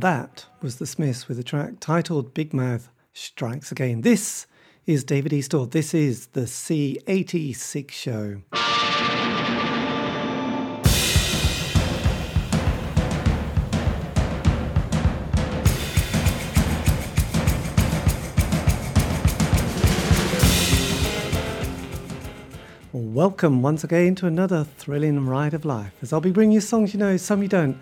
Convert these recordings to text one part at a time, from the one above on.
And that was The Smiths with a track titled Big Mouth Strikes Again. This is David Eastaugh. This is the C86 show. Welcome once again to another thrilling ride of life as I'll be bringing you songs you know, some you don't,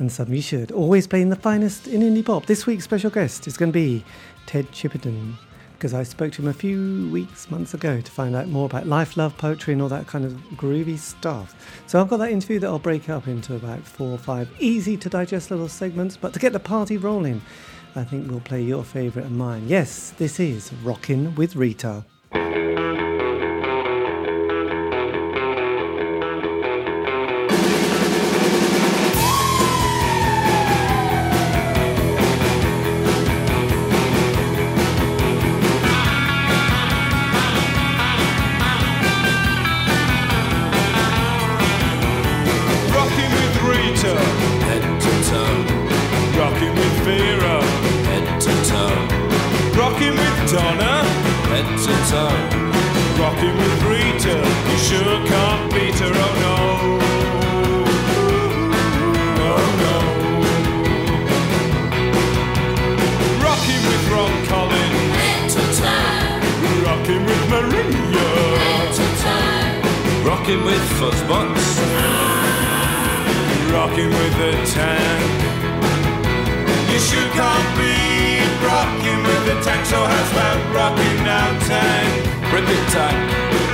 and some you should. Always playing the finest in indie pop. This week's special guest is going to be Ted Chippington because I spoke to him a few weeks, months ago to find out more about life, love, poetry, and all that kind of groovy stuff. So I've got that interview that I'll break up into about four or five easy to digest little segments, but to get the party rolling, I think we'll play your favourite and mine. Yes, this is Rockin' with Rita. Rocking with Donna, head to toe, rocking with Rita. You sure can't beat her, oh no. Oh no. Rocking with Ron Collin, rocking with Maria, rocking with fuzzbots, rocking with the tank. Sure can't beat rocking with the tank, so how's about rocking now, tank? bring it tight,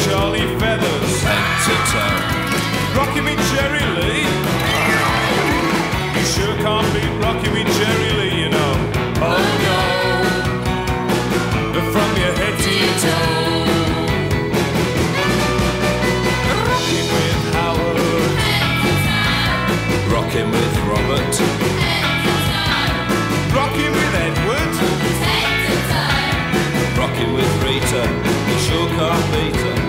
Charlie Feathers, head to toe. Rocky me Jerry Lee. You sure can't beat Rocky me Jerry Lee, you know. Oh no. But from your head to your toe. Rocking with Howard. Rocking with Robert. Rocking with Edward. Rocking with Rita, you sure can't beat her.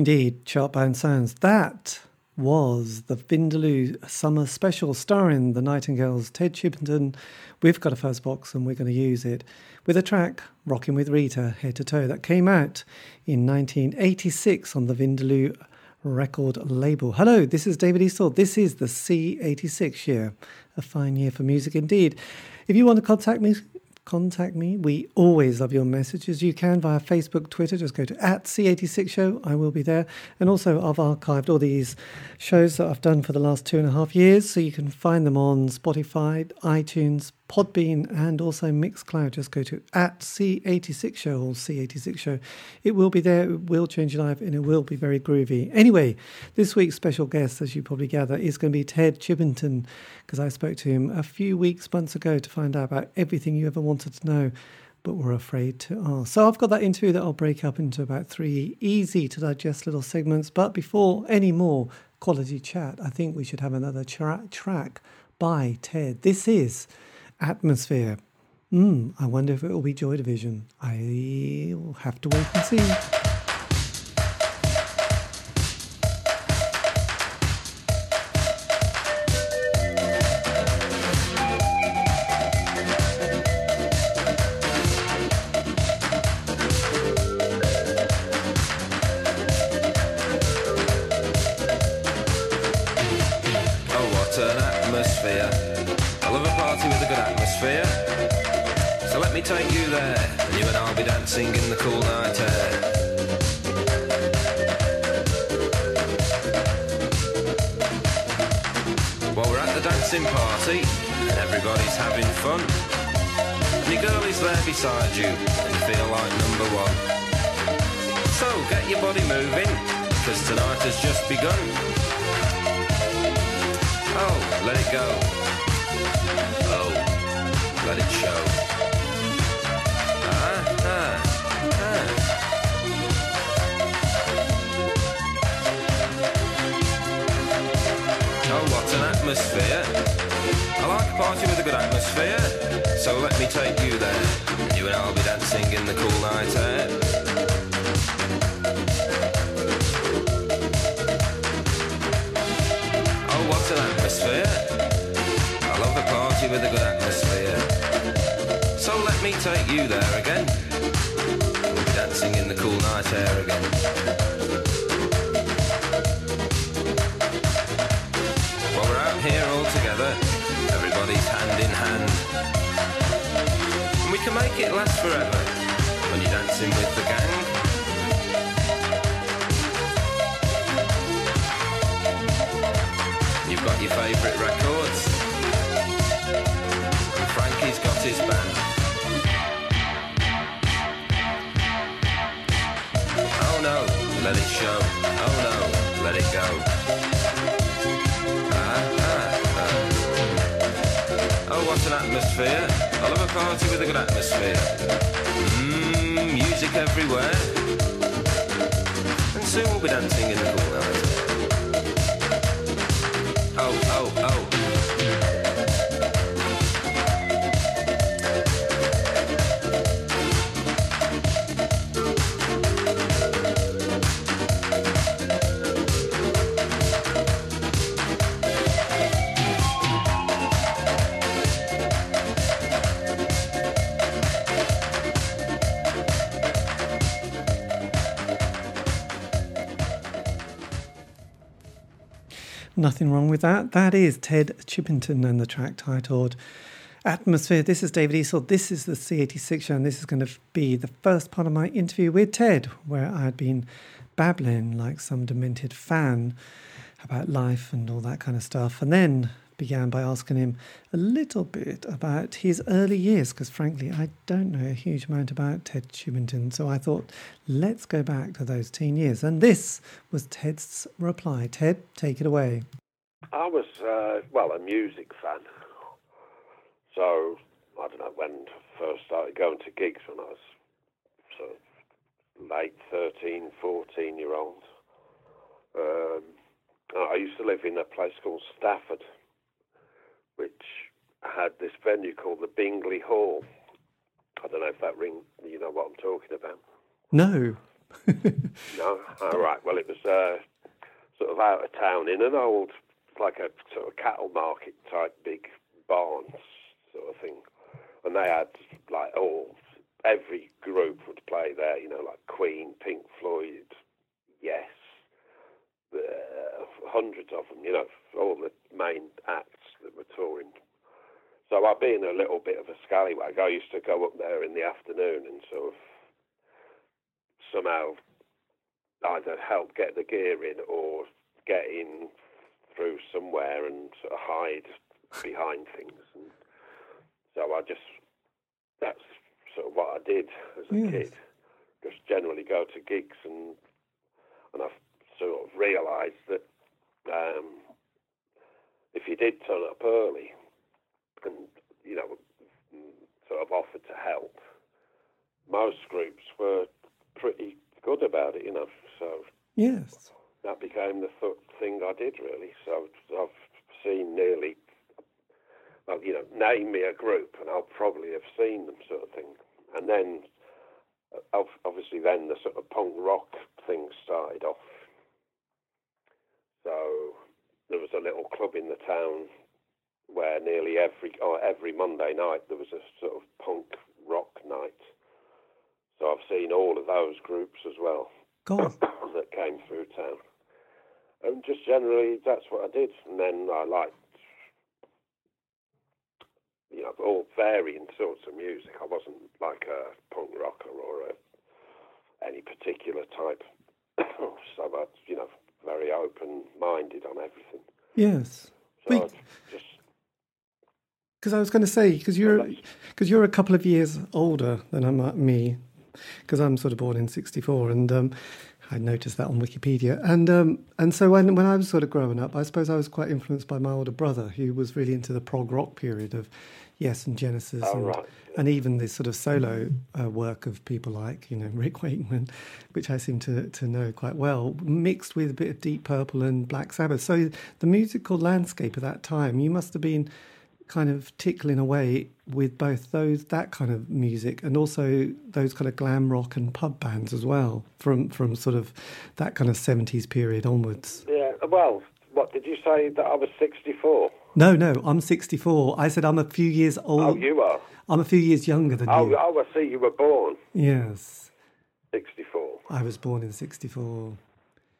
Indeed, Chartbound Sounds. That was the Vindaloo Summer Special starring the Nightingales, Ted Chippington. We've got a first box and we're going to use it with a track, Rocking with Rita, Head to Toe, that came out in 1986 on the Vindaloo record label. Hello, this is David Eastaugh. This is the C86 year, a fine year for music indeed. If you want to contact me, contact me. We always love your messages. You can via Facebook, Twitter. Just go to at C86 Show. I will be there. And also, I've archived all these shows that I've done for the last two and a half years. So you can find them on Spotify, iTunes, Podbean, and also Mixcloud. Just go to at C86 Show or C86 Show. It will be there, it will change your life, and it will be very groovy. Anyway, this week's special guest, as you probably gather, is going to be Ted Chippington, because I spoke to him a few weeks, months ago to find out about everything you ever wanted to know. But were afraid to ask. So I've got that interview that I'll break up into about three easy to digest little segments. But before any more quality chat, I think we should have another tra- track by Ted. This is atmosphere. Hmm, I wonder if it will be Joy Division. I'll have to wait and see. Atmosphere. I like a party with a good atmosphere. So let me take you there. You and I'll be dancing in the cool night air. Oh, what an atmosphere. I love a party with a good atmosphere. So let me take you there again. We'll be dancing in the cool night air again. Here all together, everybody's hand in hand. And we can make it last forever when you're dancing with the gang. You've got your favourite records. And Frankie's got his band. Oh no, let it show. Oh no, let it go. An atmosphere. I love a party with a good atmosphere. Mmm, music everywhere. And soon we'll be dancing in the cool night. Nothing wrong with that. That is Ted Chippington and the track titled Atmosphere. This is David Eastaugh. This is the C86 show, and this is going to be the first part of my interview with Ted, where I'd been babbling like some demented fan about life and all that kind of stuff. And then began by asking him a little bit about his early years, because frankly, I don't know a huge amount about Ted Chippington. So I thought, let's go back to those teen years. And this was Ted's reply. Ted, take it away. I was, uh, well, a music fan. So, I don't know when I first started going to gigs when I was sort of late 13, 14 year old. Um, I used to live in a place called Stafford, which had this venue called the Bingley Hall. I don't know if that ring, you know what I'm talking about. No. No, all right. Well, it was uh, sort of out of town in an old, like a sort of cattle market type big barn sort of thing, and they had like all every group would play there. You know, like Queen, Pink Floyd, Yes, uh, hundreds of them. You know, all the main acts that were touring. So I've been a little bit of a scallywag. I used to go up there in the afternoon and sort of somehow either help get the gear in or get in through somewhere and sort of hide behind things. And so I just, that's sort of what I did as a Yes. kid. Just generally go to gigs and, and I've sort of realised that um, if you did turn up early and, you know, sort of offered to help, most groups were pretty good about it, you know. So Yes. that became the th- thing I did really. So I've seen nearly, well, you know, name me a group, and I'll probably have seen them, sort of thing. And then, obviously, then the sort of punk rock thing started off. So there was a little club in the town where nearly every or every Monday night there was a sort of punk rock night. So I've seen all of those groups as well that came through town. And just generally, that's what I did. And then I liked, you know, all varying sorts of music. I wasn't like a punk rocker or a, any particular type. so I, you know, very open-minded on everything. Yes. So just, Because I was going to say, because you're, because you're a couple of years older than I'm uh, me, because I'm sort of born in '64, and um, I noticed that on Wikipedia. And um, and so when when I was sort of growing up, I suppose I was quite influenced by my older brother, who was really into the prog rock period of Yes and Genesis, Oh, and, right. and even the sort of solo uh, work of people like you know Rick Wakeman, which I seem to to know quite well, mixed with a bit of Deep Purple and Black Sabbath. So the musical landscape at that time, you must have been kind of tickling away with both those that kind of music and also those kind of glam rock and pub bands as well from from sort of that kind of 70s period onwards yeah. Well, what did you say that I was 64? No no i'm 64 i said i'm a few years old Oh, you are. i'm a few years younger than Oh, you oh, I see. You were born yes 64. i was born in 64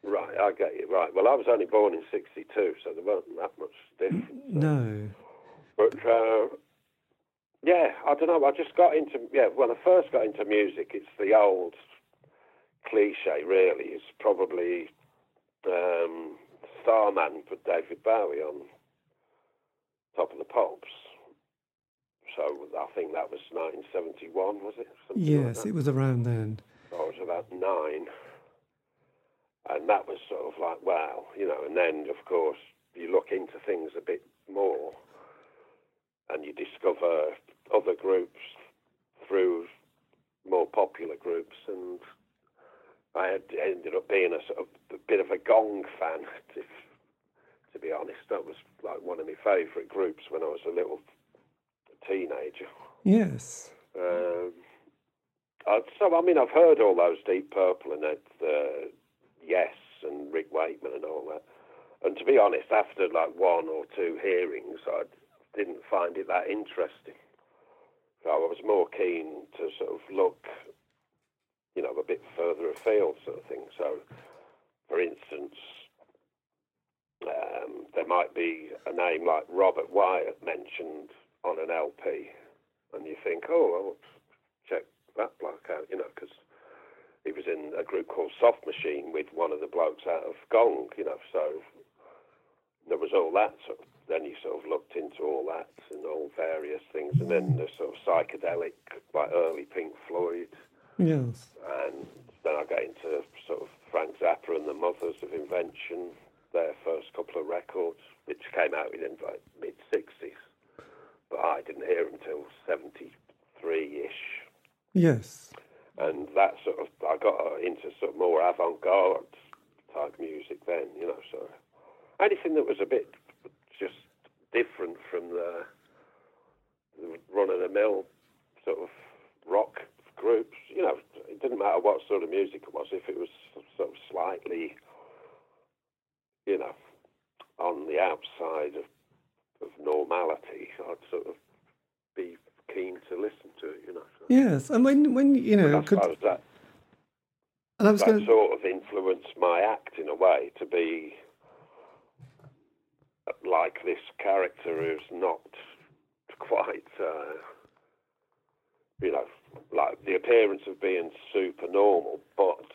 Right, I get you. Right. Well, I was only born in '62, so there wasn't that much difference. no But uh, yeah, I don't know. I just got into yeah. When I first got into music, it's the old cliche. Really, it's probably um, Starman put David Bowie on top of the pops. So I think that was 1971, was it? Something yes that. it was around then I was about nine. And that was sort of like, wow, you know, and then, of course, you look into things a bit more and you discover other groups through more popular groups. And I had ended up being a sort of a bit of a Gong fan, if, to be honest. That was like one of my favourite groups when I was a little teenager. yes Um, so I mean, I've heard all those Deep Purple and that, uh, Yes and Rick Wakeman and all that. And to be honest, after like one or two hearings, I didn't find it that interesting. So I was more keen to sort of look, you know, a bit further afield, sort of thing. So, for instance, um, there might be a name like Robert Wyatt mentioned on an LP, and you think, oh, well, check that bloke out, you know, because he was in a group called Soft Machine with one of the blokes out of Gong, you know, so there was all that. So then you sort of looked into all that and all various things, and then the sort of psychedelic, like early Pink Floyd, yes and then I got into sort of Frank Zappa and the Mothers of Invention, their first couple of records, which came out in like mid 60s, but I didn't hear them until 73 ish yes and that sort of I got uh, into sort of more avant-garde type music then, you know. So anything that was a bit just different from the, the run-of-the-mill sort of rock groups, you know, it didn't matter what sort of music it was. If it was sort of slightly, you know, on the outside of, of normality, I'd sort of be keen to listen to it. You know. So Yes, and when when you know, I could, that and I was that going. sort of influenced my act in a way to be like this character who's not quite, uh, you know, like the appearance of being super normal, but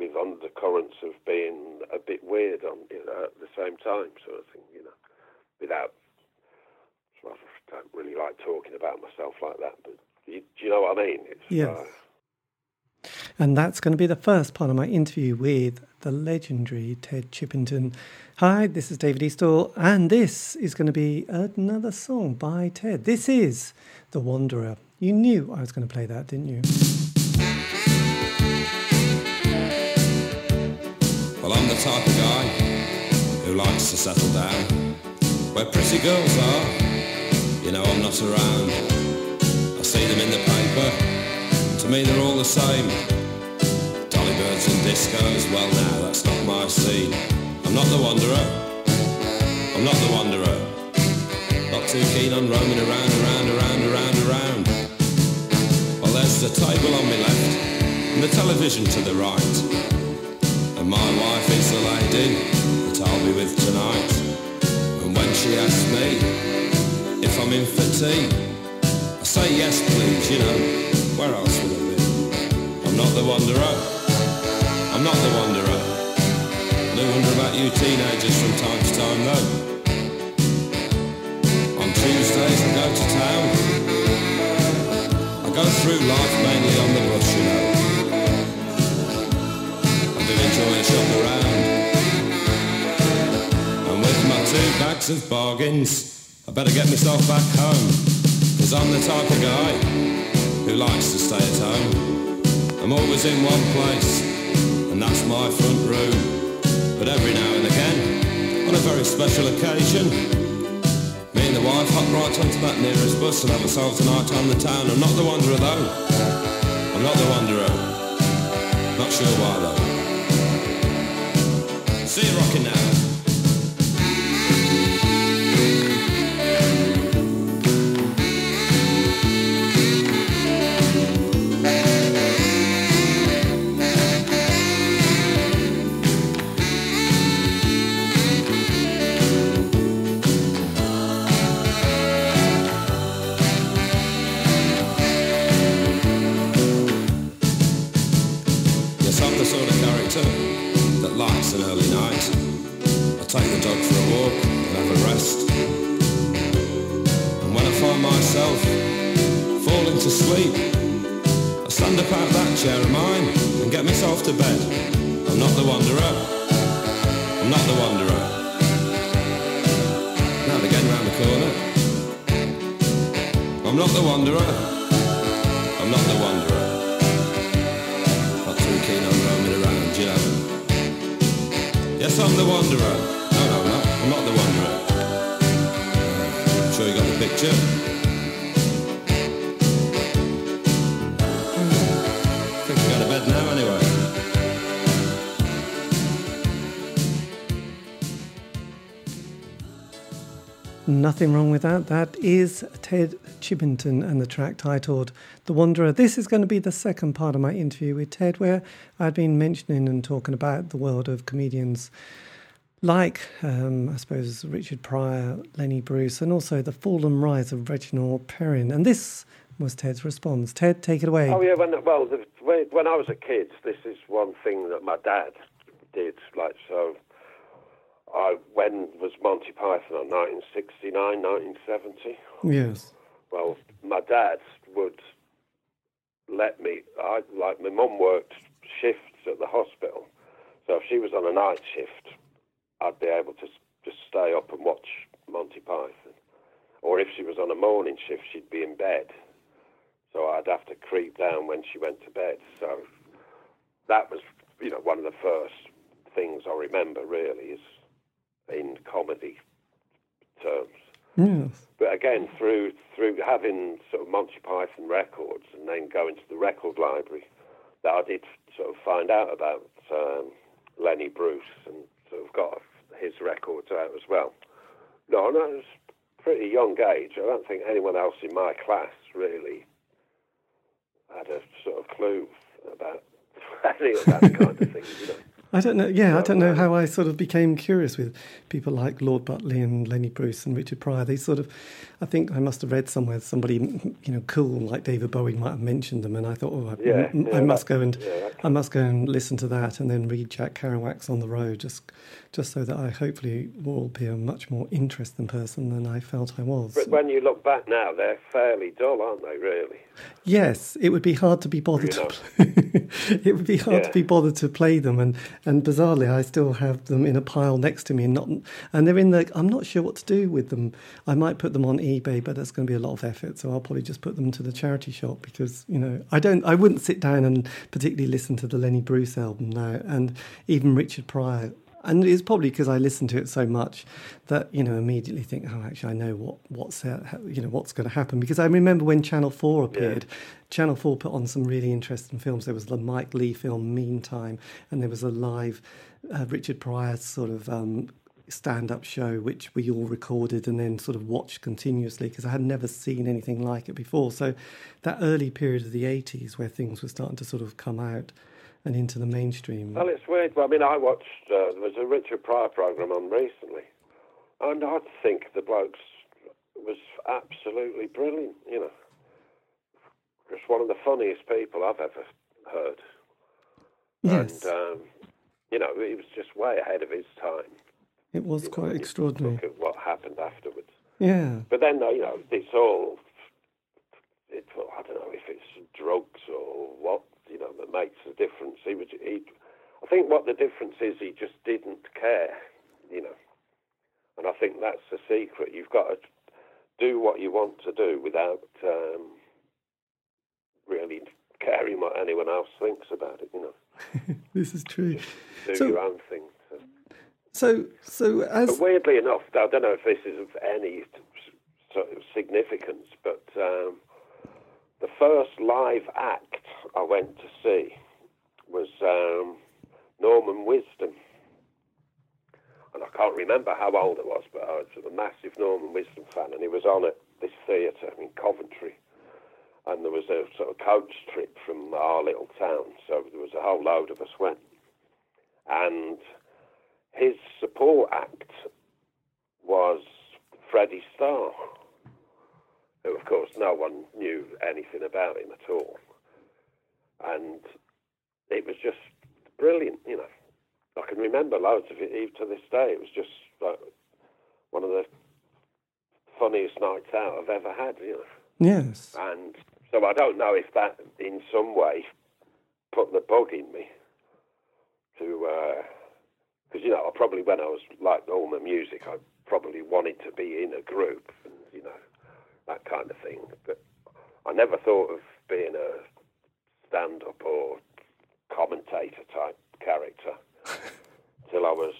with undercurrents of being a bit weird on you know, at the same time, sort of thing, you know, without. I don't really like talking about myself like that, but you, do you know what I mean? It's, Yes. uh, And that's going to be the first part of my interview with the legendary Ted Chippington. Hi, this is David Eastaugh, and this is going to be another song by Ted. This is The Wanderer. You knew I was going to play that, didn't you? Well, I'm the type of guy who likes to settle down where pretty girls are. You know, I'm not around. I see them in the paper. To me, they're all the same. Dolly birds and discos, well, now that's not my scene. I'm not the wanderer. I'm not the wanderer. Not too keen on roaming around, around, around, around, around. Well, there's the table on my left and the television to the right. My wife is the lady that I'll be with tonight. And when she asks me if I'm in for tea, I say yes please, you know, where else would I be? I'm not the wanderer, I'm not the wanderer. No wonder about you teenagers from time to time though. On Tuesdays I go to town. I go through life mainly on the bus, you know. Do enjoy a shop around. And with my two bags of bargains, I better get myself back home. Cause I'm the type of guy who likes to stay at home. I'm always in one place, and that's my front room. But every now and again, on a very special occasion, me and the wife hop right onto that nearest bus and have ourselves a night on the town. I'm not the wanderer though. I'm not the wanderer. Not sure why though. See you rocking now. Yes, I'm the wanderer. No, no, no, I'm not the wanderer. I'm sure you got the picture. Think I go to bed now anyway. Nothing wrong with that. That is Ted Chippington and the track titled The Wanderer. This is going to be the second part of my interview with Ted, where I'd been mentioning and talking about the world of comedians like, um, I suppose, Richard Pryor, Lenny Bruce, and also the fall and rise of Reginald Perrin. And this was Ted's response. Ted, take it away. Oh yeah, when well, the, when when I was a kid, this is one thing that my dad did. Like so, I when was Monty Python on 1969, 1970? Yes. Well, my dad would let me. I like my mum worked shifts at the hospital, so if she was on a night shift, I'd be able to just stay up and watch Monty Python. Or if she was on a morning shift, she'd be in bed, so I'd have to creep down when she went to bed. So that was, you know, one of the first things I remember really is in comedy terms Yes. but again through through having sort of Monty Python records and then going to the record library that I did sort of find out about um, Lenny Bruce and sort of got his records out as well. No, no, it was pretty young age. I don't think anyone else in my class really had a sort of clue about any of that kind of thing. You know. I don't know. Yeah, I don't know how I sort of became curious with people like Lord Buckley and Lenny Bruce and Richard Pryor. They sort of, I think I must have read somewhere somebody, you know, cool like David Bowie might have mentioned them, and I thought, oh, I, Yeah, yeah, I must go and yeah, I must go and listen to that, and then read Jack Kerouac's On the Road, just just so that I hopefully will be a much more interesting person than I felt I was. But when you look back now, they're fairly dull, aren't they? Really? Yes, it would be hard to be bothered You to play. it would be hard to be bothered to play them, and and bizarrely, I still have them in a pile next to me, and not and they're in the. I'm not sure what to do with them. I might put them on eBay, but that's going to be a lot of effort, so I'll probably just put them to the charity shop because you know I don't. I wouldn't sit down and particularly listen to the Lenny Bruce album now, and even Richard Pryor. And it's probably because I listen to it so much that you know immediately think, oh, actually, I know what what's uh, you know what's going to happen. Because I remember when Channel Four appeared, Channel Four put on some really interesting films. There was the Mike Leigh film Meantime, and there was a live uh, Richard Pryor sort of um, stand-up show which we all recorded and then sort of watched continuously because I had never seen anything like it before. So that early period of the '80s where things were starting to sort of come out and into the mainstream. Well, it's weird. I mean, I watched, uh, there was a Richard Pryor program on recently, and I think the bloke's was absolutely brilliant, you know. Just one of the funniest people I've ever heard. yes, And, um, you know, he was just way ahead of his time. it was you quite you extraordinary. Look at what happened afterwards. Yeah. But then, you know, it's all, it, I don't know if it's drugs or what, you know, that makes the difference. He was, he, I think what the difference is, he just didn't care, you know. And I think that's the secret. You've got to do what you want to do without um, really caring what anyone else thinks about it, you know. This is true. Do So- your own thing. So. So, so as But weirdly enough, I don't know if this is of any sort of significance, but um, the first live act I went to see was um, Norman Wisdom. And I can't remember how old I was, but I was a massive Norman Wisdom fan, and he was on at this theatre in Coventry. And there was a sort of coach trip from our little town, so there was a whole load of us went. And his support act was Freddie Starr, who, of course, no one knew anything about him at all. And it was just brilliant, you know. I can remember loads of it even to this day. It was just like one of the funniest nights out I've ever had, you know. yes, And so I don't know if that in some way put the bug in me to, uh, because, you know, I probably, when I was like all my music, I probably wanted to be in a group and, you know, that kind of thing. But I never thought of being a stand up or commentator type character till I was,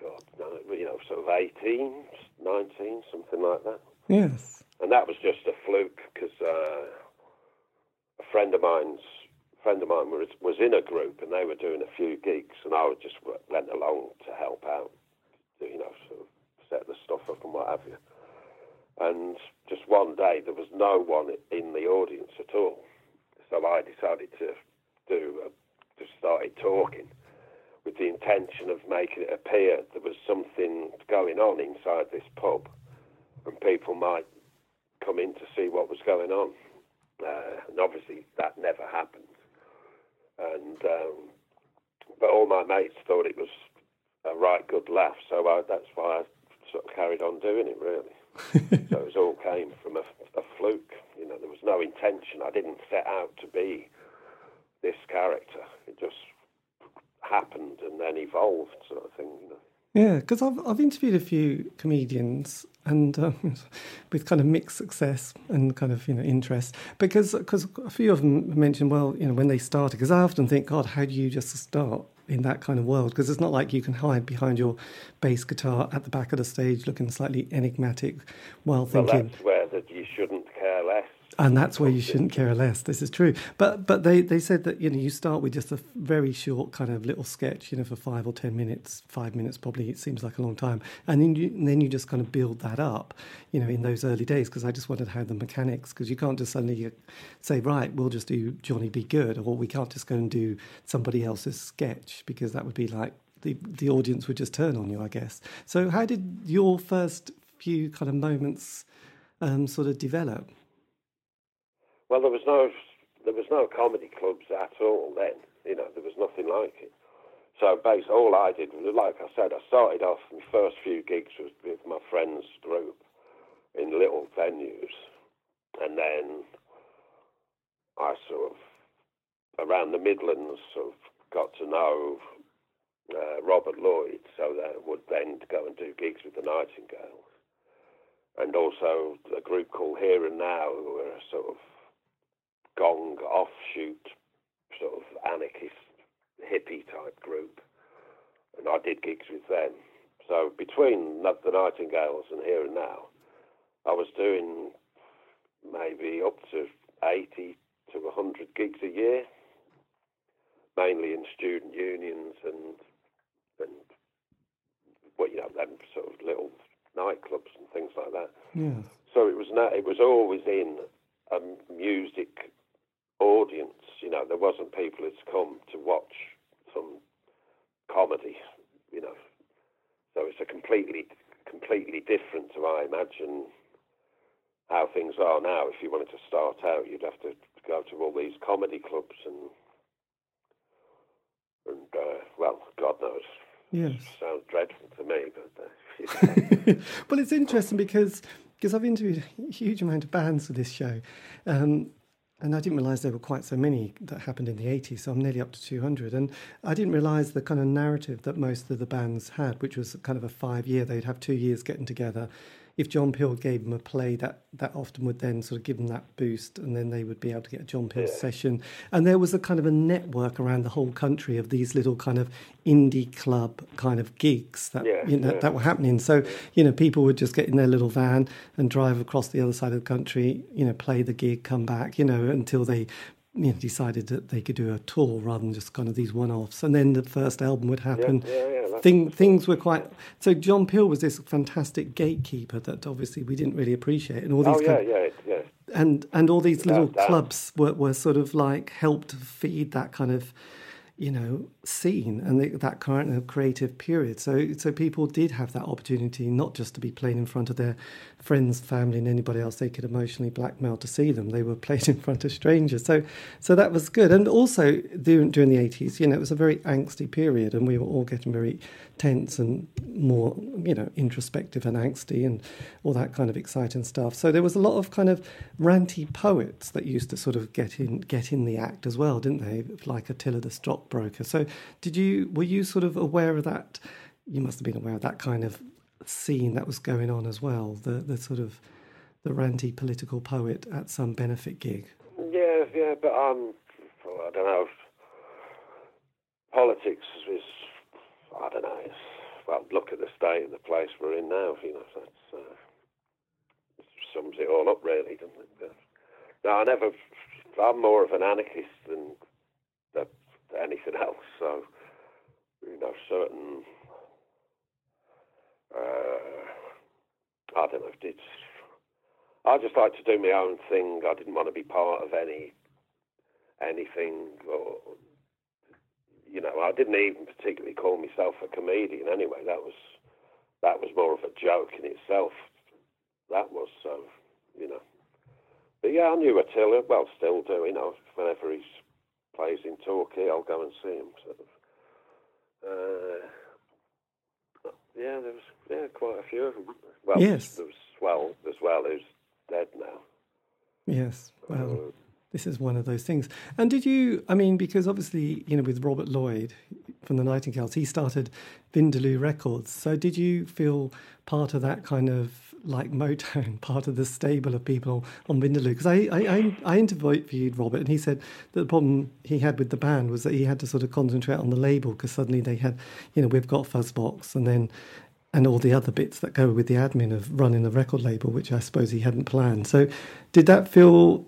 God, you know, sort of 18, 19, something like that. Yes, and that was just a fluke because uh, a friend of mine's friend of mine was was in a group and they were doing a few gigs and I just went along to help out, you know, sort of set the stuff up and what have you. And just one day there was no one in the audience at all, so I decided to do a, just started talking with the intention of making it appear there was something going on inside this pub and people might come in to see what was going on. Uh, and obviously that never happened. And um, but all my mates thought it was a right good laugh, so I, that's why I sort of carried on doing it. Really, so it all came from a, a fluke. You know, there was no intention. I didn't set out to be this character. It just happened and then evolved, sort of thing. You know. yeah. Because I've I've interviewed a few comedians and um, with kind of mixed success and kind of you know interest because because a few of them mentioned well you know when they started because I often think God how do you just start in that kind of world because it's not like you can hide behind your bass guitar at the back of the stage looking slightly enigmatic while Well, thinking that's where that you shouldn't. And that's where you shouldn't care less. This is true, but but they, they said that you know you start with just a very short kind of little sketch, you know, for five or ten minutes, five minutes probably. It seems like a long time, and then you and then you just kind of build that up, you know, in those early days. Because I just wondered how the mechanics, because you can't just suddenly uh, say right, we'll just do Johnny B. Goode, or we can't just go and do somebody else's sketch because that would be like the the audience would just turn on you, I guess. So how did your first few kind of moments um, sort of develop? Well, there was no there was no comedy clubs at all then. You know, there was nothing like it. So basically, all I did was, like I said, I started off. My first few gigs was with my friends' group in little venues, and then I sort of around the Midlands sort of got to know uh, Robert Lloyd, so that I would then go and do gigs with the Nightingales, and also a group called Here and Now, who were sort of Gong offshoot, sort of anarchist hippie type group, and I did gigs with them. So between the Nightingales and Here and Now, I was doing maybe up to 80 to 100 gigs a year, mainly in student unions and and well, you know, them sort of little nightclubs and things like that. Yeah. So it was na- it was always in a music audience. You know, there wasn't people who'd come to watch some comedy. You know, so it's a completely completely different to I imagine how things are now. If you wanted to start out, you'd have to go to all these comedy clubs and and uh, well, God knows. Yes. Sounds dreadful to me, but uh, well, it's interesting because because I've interviewed a huge amount of bands for this show, um, and I didn't realise there were quite so many that happened in the 80s, so I'm nearly up to 200. And I didn't realise the kind of narrative that most of the bands had, which was kind of a five year, they'd have two years getting together. If John Peel gave them a play, that, that often would then sort of give them that boost, and then they would be able to get a John Peel session. And there was a kind of a network around the whole country of these little kind of indie club kind of gigs that Yeah, you know yeah. that were happening. So you know, people would just get in their little van and drive across the other side of the country. You know, play the gig, come back. You know, until they you know, decided that they could do a tour rather than just kind of these one-offs. And then the first album would happen. yeah, yeah, Thing, things were quite. So John Peel was this fantastic gatekeeper that obviously we didn't really appreciate, and all these oh yeah, kind- yeah, yeah. and and all these little doubt. clubs were, were sort of like helped feed that kind of you know scene and that kind of creative period. So so people did have that opportunity not just to be played in front of their friends family and anybody else. They could emotionally blackmail to see them. They were played in front of strangers. So so that was good. And also during, during the 80s you know it was a very angsty period and we were all getting very tense and more you know introspective and angsty and all that kind of exciting stuff. So there was a lot of kind of ranty poets that used to sort of get in get in the act as well didn't they? Like Attila the Stockbroker. So did you were you sort of aware of that you must have been aware of that kind of scene that was going on as well the the sort of the ranty political poet at some benefit gig Yeah, yeah, but um, I don't know. Politics is, I don't know. It's, well, look at the state of the place we're in now. You know, that's uh, sums it all up, really, doesn't it? But, no, I never. I'm more of an anarchist than, than anything else. So, you know, certain. Uh, I don't know. It's. I just like to do my own thing. I didn't want to be part of any anything or you know, I didn't even particularly call myself a comedian anyway. That was that was more of a joke in itself. That was so, you know. But yeah, I knew Attila. Well, still do. You know, whenever he plays in Torquay, I'll go and see him. Sort of. Uh, yeah, there was yeah quite a few of them. Well, Yes. there was Swell as well, who's dead now. yes well this is one of those things. And did you, I mean, because obviously, you know, with Robert Lloyd from the Nightingales, he started Vindaloo Records. So did you feel part of that kind of like Motown, part of the stable of people on Vindaloo? Because I, I, I, interviewed Robert and he said that the problem he had with the band was that he had to sort of concentrate on the label because suddenly they had, you know, we've got Fuzzbox and then and all the other bits that go with the admin of running the record label, which I suppose he hadn't planned. So, did that feel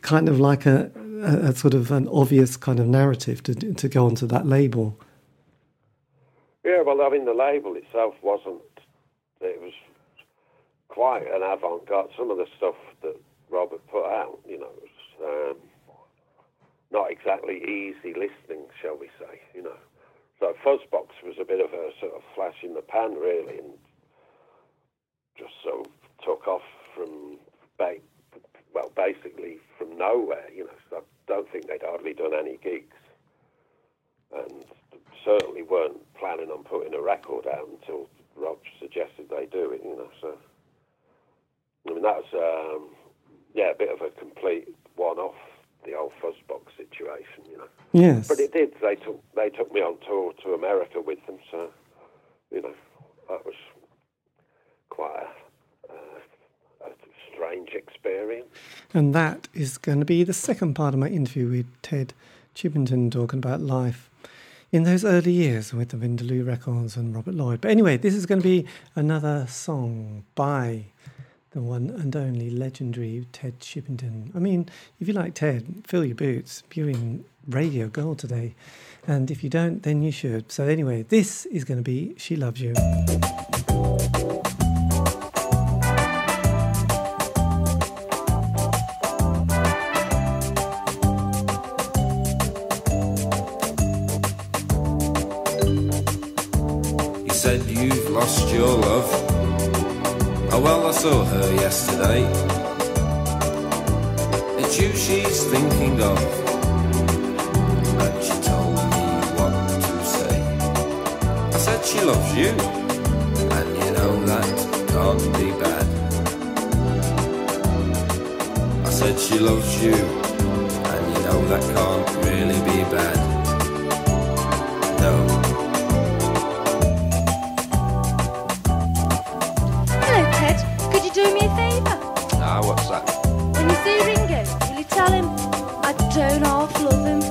kind of like a, a, a sort of an obvious kind of narrative to to go onto that label? Yeah, well, I mean, the label itself wasn't. It was quite an avant-garde. Some of the stuff that Robert put out, you know, was um, not exactly easy listening, shall we say? You know, so Fuzzbox was a bit of a sort of flash in the pan, really, and just sort of took off from ba- well, basically from nowhere. You know, so I don't think they'd hardly done any gigs, and certainly weren't planning on putting a record out until Rob suggested they do it. You know, so I mean that's um, yeah, a bit of a complete one-off. The old Fuzzbox situation, you know. Yes. But it did. They took they took me on tour to America with them, so you know that was quite a, uh, a strange experience. And that is going to be the second part of my interview with Ted Chippington talking about life in those early years with the Vindaloo Records and Robert Lloyd. But anyway, this is going to be another song by the one and only legendary Ted Chippington. I mean, if you like Ted, fill your boots. You're in Radio Gold today. And if you don't, then you should. So, anyway, this is going to be She Loves You. You said you've lost your love. I saw her yesterday. It's you she's thinking of. And she told me what to say. I said she loves you. And you know that can't be bad. I said she loves you. And you know that can't really be bad. No. Ah, what's that? When you see Ringo, will you tell him I don't half love him?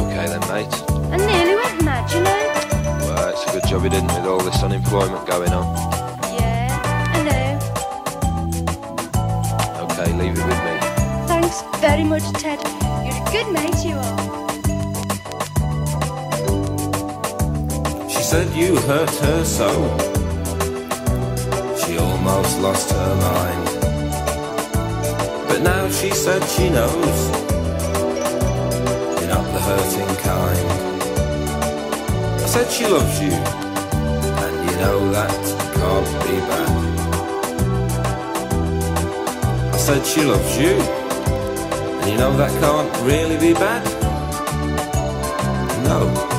Okay then, mate. I nearly went mad, you know. Well, it's a good job you didn't with all this unemployment going on. Yeah, I know. Okay, leave it with me. Thanks very much, Ted. You're a good mate, you are. She said you hurt her so. She almost lost her mind. Now she said she knows. You're not the hurting kind. I said she loves you. And you know that can't be bad. I said she loves you. And you know that can't really be bad. No.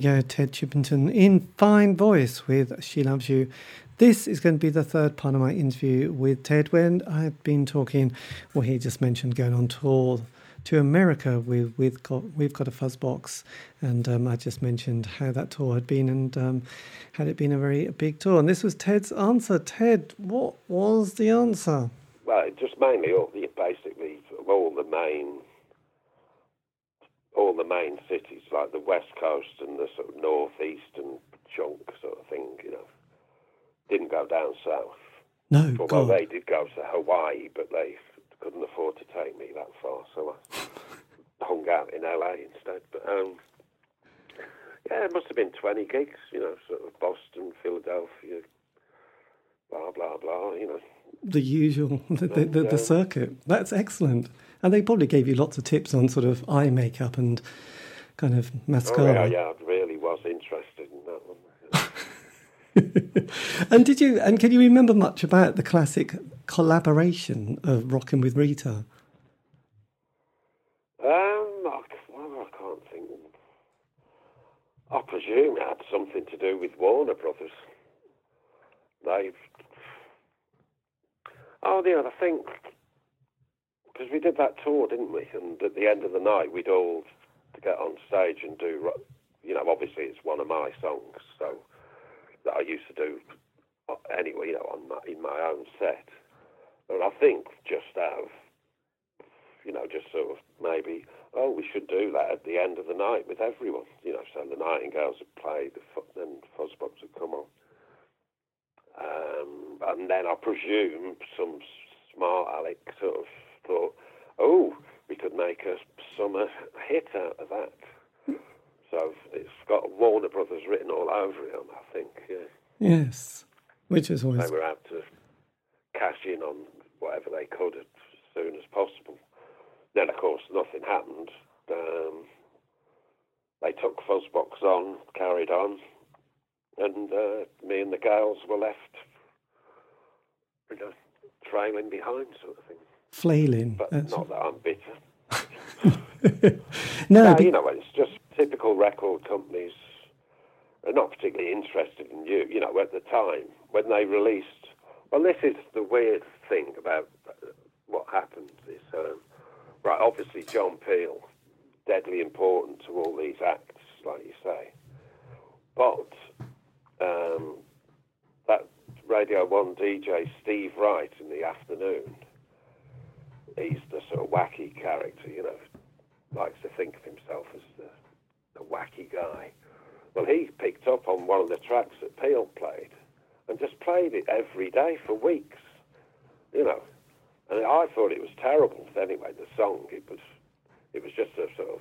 Go, Ted Chippington in fine voice with She Loves You. This is going to be the third part of my interview with Ted when I've been talking, well, he just mentioned going on tour to America with, with got, We've Got a Fuzz Box. And um, I just mentioned how that tour had been and um, had it been a very big tour. And this was Ted's answer. Ted, what was the answer? Well, just mainly all the basically all the main all the main cities like the west coast and the sort of northeastern chunk sort of thing, you know, didn't go down south. No, Well, God. they did go to Hawaii, but they couldn't afford to take me that far, so I hung out in LA instead. But um, yeah, it must have been 20 gigs, you know, sort of Boston, Philadelphia, blah blah blah. You know, The usual, the, the, the, the circuit. That's excellent. And they probably gave you lots of tips on sort of eye makeup and kind of mascara. oh yeah, yeah, I really was interested in that one. And did you? And can you remember much about the classic collaboration of Rockin' with Rita? Um, I, c- well, I can't think. I presume it had something to do with Warner Brothers. They've. Oh, yeah, I think because we did that tour, didn't we? And at the end of the night, we'd all get on stage and do. You know, obviously it's one of my songs, so that I used to do uh, anyway. You know, on my, in my own set. And I think just out of you know, just sort of maybe, oh, we should do that at the end of the night with everyone, you know, so the Nightingales would play, then Fuzzbox would come on. Um, and then I presume some smart Alec sort of thought, oh, we could make a summer hit out of that. So it's got Warner Brothers written all over it, I think, yeah. Yes, which is always They were out to cash in on whatever they could as soon as possible. Then, of course, nothing happened. Um, they took Fuzzbox on, carried on, and uh, me and the girls were left, you know, trailing behind, sort of thing. Flailing. But That's- not that I'm bitter. no, No, you know, it's just typical record companies are not particularly interested in you. You know, at the time when they released. Well, this is the weird thing about uh, what happened. Is um, right, obviously John Peel, deadly important to all these acts, like you say, but um, that Radio One DJ Steve Wright in the afternoon. He's the sort of wacky character, you know, likes to think of himself as the, the wacky guy. Well, he picked up on one of the tracks that Peel played and just played it every day for weeks, you know. And I thought it was terrible. Anyway, the song it was, it was just a sort of,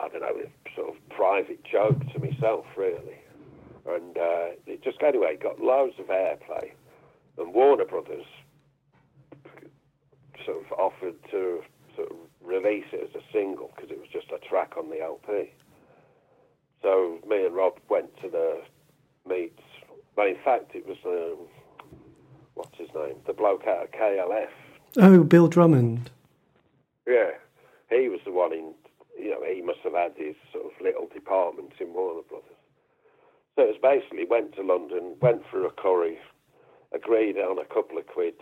I don't know, sort of private joke to myself, really. And uh, it just anyway got loads of airplay, and Warner Brothers sort of offered to sort of release it as a single because it was just a track on the LP. So me and Rob went to the meets. Well, in fact, it was um, what's his name, the bloke out of KLF. oh, Bill Drummond. Yeah, he was the one in. You know, he must have had his sort of little department in Warner Brothers. So it was basically went to London, went for a curry, agreed on a couple of quid,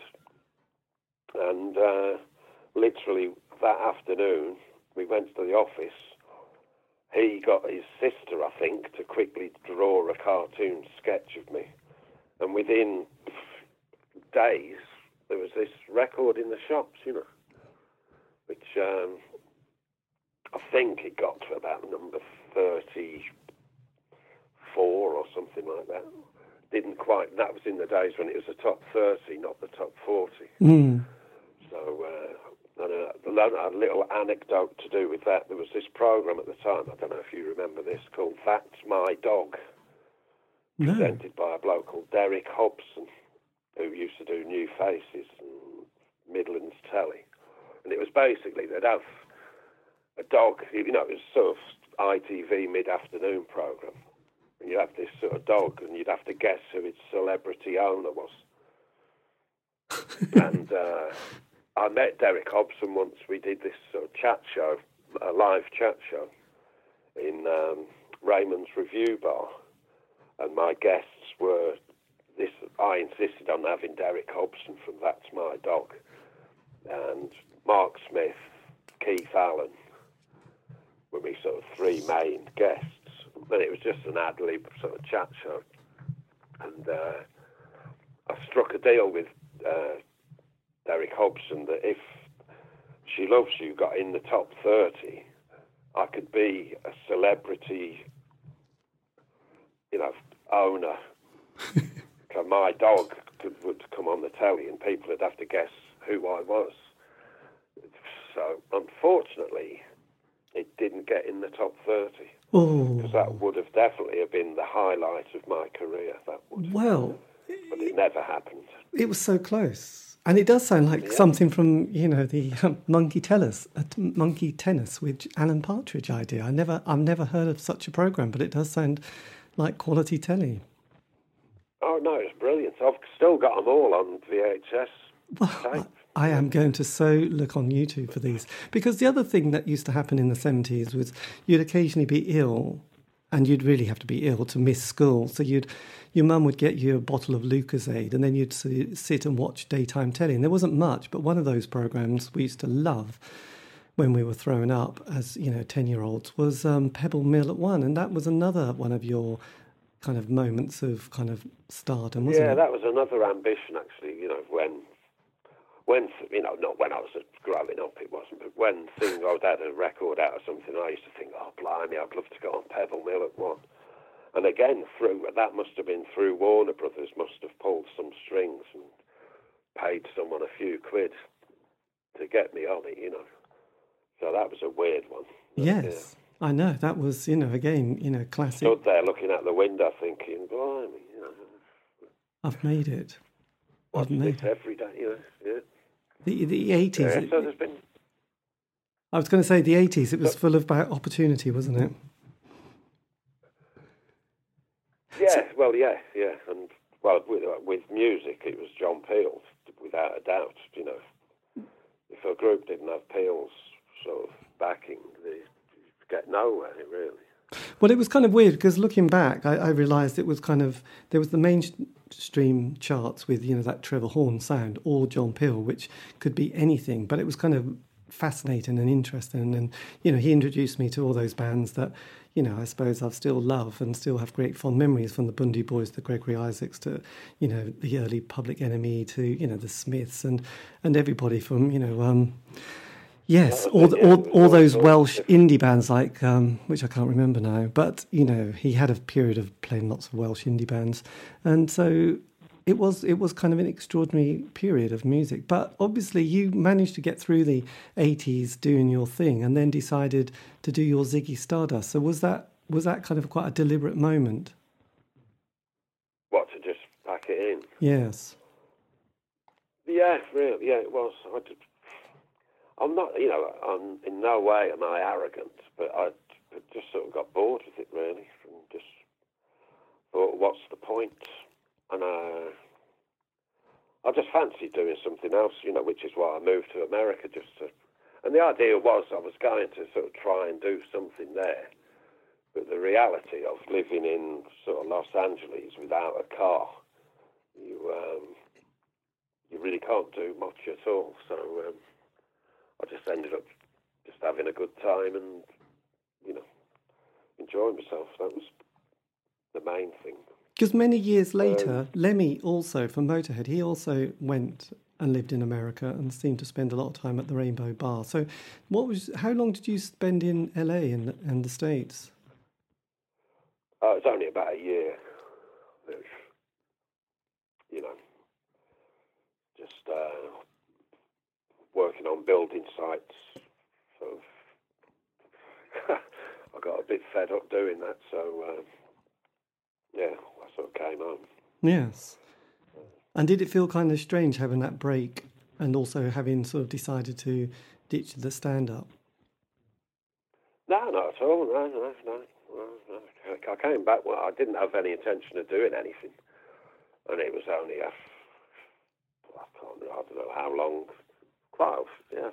and uh, literally that afternoon we went to the office. He got his sister, I think, to quickly draw a cartoon sketch of me, and within days there was this record in the shops, you know which um, I think it got to about number 34 or something like that. Didn't quite, that was in the days when it was the top 30, not the top 40. Mm. So, uh, and a, a little anecdote to do with that. There was this program at the time, I don't know if you remember this, called That's My Dog, No. presented by a bloke called Derek Hobson, who used to do New Faces and Midlands Telly. And it was basically they'd have a dog, you know, it was sort of ITV mid-afternoon program. And you'd have this sort of dog, and you'd have to guess who its celebrity owner was. and uh, I met Derek Hobson once. We did this sort of chat show, a live chat show in um, Raymond's Revuebar, and my guests were this. I insisted on having Derek Hobson from That's My Dog, and Mark Smith, Keith Allen were my sort of three main guests. And it was just an ad lib sort of chat show, and uh, I struck a deal with uh, Derek Hobson that if She Loves You got in the top 30, I could be a celebrity, you know, owner. my dog could, would come on the telly and people would have to guess who I was. So, unfortunately, it didn't get in the top 30. Oh, because that would have definitely have been the highlight of my career. That would, well, but it never happened. it was so close. And it does sound like something from, you know, the um, Monkey Tennis, uh, Monkey Tennis with Alan Partridge idea. I never, I've never heard of such a program, but it does sound like quality telly. Oh no, it's brilliant. I've still got them all on VHS tape. I am going to so look on YouTube for these because the other thing that used to happen in the 70s was you'd occasionally be ill and you'd really have to be ill to miss school. So you'd your mum would get you a bottle of Lucozade and then you'd sit and watch daytime telly. And there wasn't much, but one of those programs we used to love when we were thrown up as you know 10 year olds was um, Pebble Mill at one and that was another one of your kind of moments of kind of stardom wasn't Yeah, it? that was another ambition actually. You know, when when you know, not when I was growing up, it wasn't, but when things I'd had a record out or something, I used to think, oh blimey, I'd love to go on Pebble Mill at one. And again, through that must have been through Warner Brothers, must have pulled some strings and paid someone a few quid to get me on it, you know. So that was a weird one. Yes, I know. That was, you know, again, you know, classic. Stood there looking out the window, thinking, blimey, you know, I've made it. I've made it. every day, you know. Yeah. The the eighties. yeah so there's been I was going to say the eighties. It was full of opportunity, wasn't it? Yeah, well, yeah, yeah, and well, with, uh, with music, it was John Peel, without a doubt. You know, if a group didn't have Peel's sort of backing, they'd get nowhere really. Well, it was kind of weird because looking back, I, I realised it was kind of there was the mainstream charts with you know that Trevor Horn sound or John Peel, which could be anything, but it was kind of fascinating and interesting. And you know, he introduced me to all those bands that you know I suppose I've still love and still have great fond memories from the Bhundu Boys, the Gregory Isaacs, to you know the early Public Enemy, to you know the Smiths and and everybody from you know. Um, Yes, all, the, all, all all those Welsh indie bands like, um, which I can't remember now, but you know, he had a period of playing lots of Welsh indie bands, and so it was it was kind of an extraordinary period of music. But obviously, you managed to get through the '80s doing your thing, and then decided to do your Ziggy Stardust. So was that was that kind of quite a deliberate moment? What to just pack it in? Yes. Yeah, really, yeah, it was. I did, I'm not, you know, I'm in no way am I arrogant, but I just sort of got bored with it really, and just thought, what's the point? And uh, I just fancied doing something else, you know, which is why I moved to America just to. And the idea was I was going to sort of try and do something there, but the reality of living in sort of Los Angeles without a car, you. Um, you really can't do much at all. So um, I just ended up just having a good time and, you know, enjoying myself. That was the main thing. Because many years later, Lemmy also from Motorhead, he also went and lived in America and seemed to spend a lot of time at the Rainbow Bar. So, what was? How long did you spend in LA and and the States? Uh, it was only about a year. It- You know, just uh, working on building sites. So I got a bit fed up doing that. So um, yeah, I sort of came home. Yes. And did it feel kind of strange having that break and also having sort of decided to ditch the stand up? No, not at all. No, no, no. I came back. Well, I didn't have any intention of doing anything, and it was only a. I can't. I don't know how long. Quite. Yeah.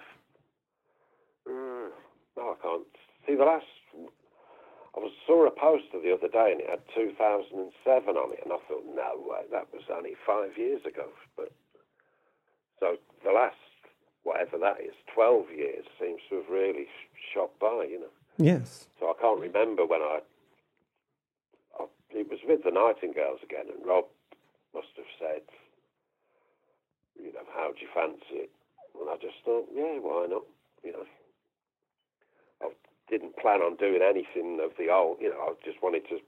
Mm, no, I can't. See the last. I was saw a poster the other day, and it had 2007 on it, and I thought, no way, that was only five years ago. But so the last whatever that is, 12 years seems to have really shot by. You know. Yes. So I can't remember when I, I. It was with the Nightingales again, and Rob must have said, you know, how do you fancy it? And I just thought, yeah, why not? You know, didn't plan on doing anything of the old. You know, I just wanted to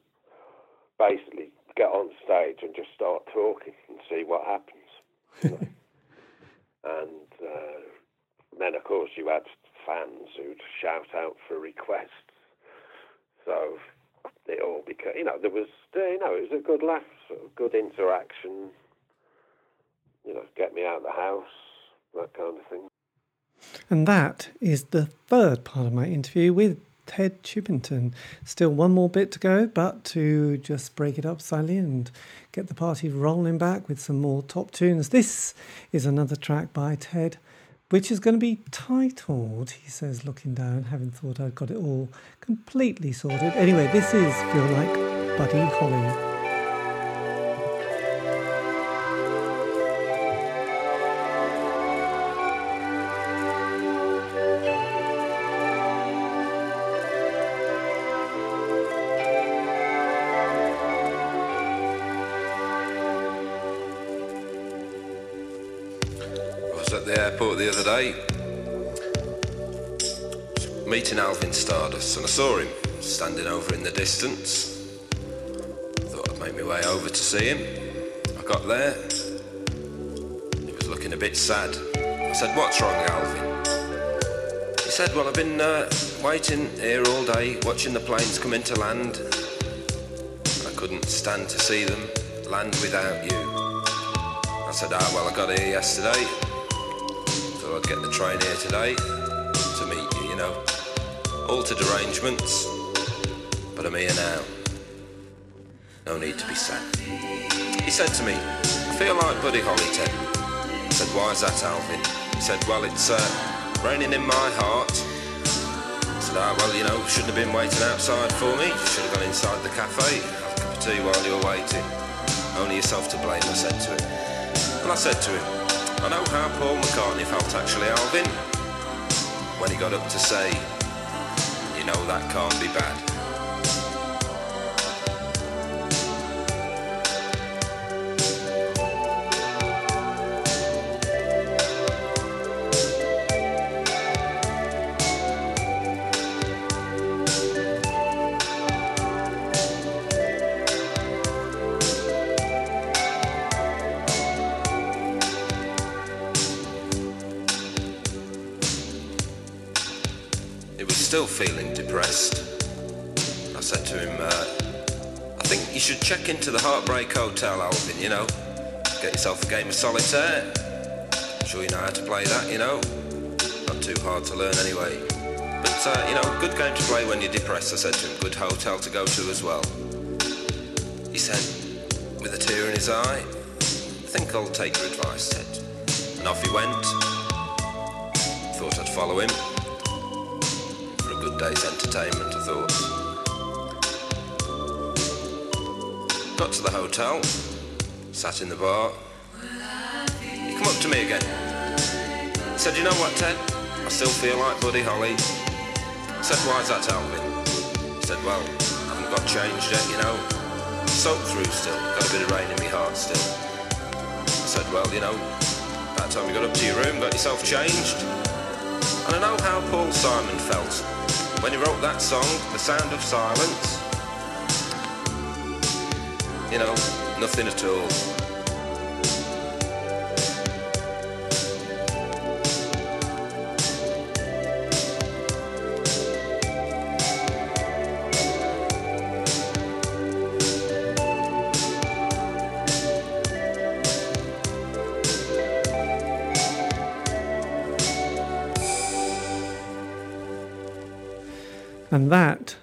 basically get on stage and just start talking and see what happens. you know. and uh, then, of course, you had fans who'd shout out for requests. So it all became, you know, there was, you know, it was a good laugh, sort of good interaction. You know, get me out of the house, that kind of thing. And that is the third part of my interview with Ted Chippington. Still one more bit to go, but to just break it up slightly and get the party rolling back with some more top tunes. This is another track by Ted, which is going to be titled, he says, looking down, having thought I'd got it all completely sorted. Anyway, this is Feel Like Buddy Holly. Airport the other day, meeting Alvin Stardust, and I saw him standing over in the distance. Thought I'd make my way over to see him. I got there. He was looking a bit sad. I said, What's wrong, Alvin? He said, Well, I've been uh, waiting here all day, watching the planes come into land. I couldn't stand to see them land without you. I said, ah, well, I got here yesterday. Get the train here today to meet you, you know. Altered arrangements, but I'm here now. No need to be sad. He said to me, I feel like Buddy Holly, Ted. I said, why is that, Alvin? He said, well, it's uh, raining in my heart. I said, ah, well, you know, shouldn't have been waiting outside for me. Should have gone inside the cafe, have a cup of tea while you were waiting. Only yourself to blame, I said to him. And I said to him, I know how Paul McCartney felt actually, Alvin, when he got up to say, you know that can't be bad. Check into the Heartbreak Hotel, Alvin, you know. Get yourself a game of solitaire. I'm sure you know how to play that, you know. Not too hard to learn anyway. But, uh, you know, good game to play when you're depressed, I said to him. Good hotel to go to as well. He said, with a tear in his eye, I think I'll take your advice, Ted. And off he went. Thought I'd follow him for a good day's entertainment, I thought. Got to the hotel, sat in the bar. He come up to me again. Said, you know what, Ted? I still feel like Buddy Holly. I said, why's that, Alvin? He said, well, I haven't got changed yet, you know. Soaked through still, got a bit of rain in my heart still. I said, well, you know, that time you got up to your room, got yourself changed. And I know how Paul Simon felt when he wrote that song, The Sound of Silence. You know, nothing at all. And that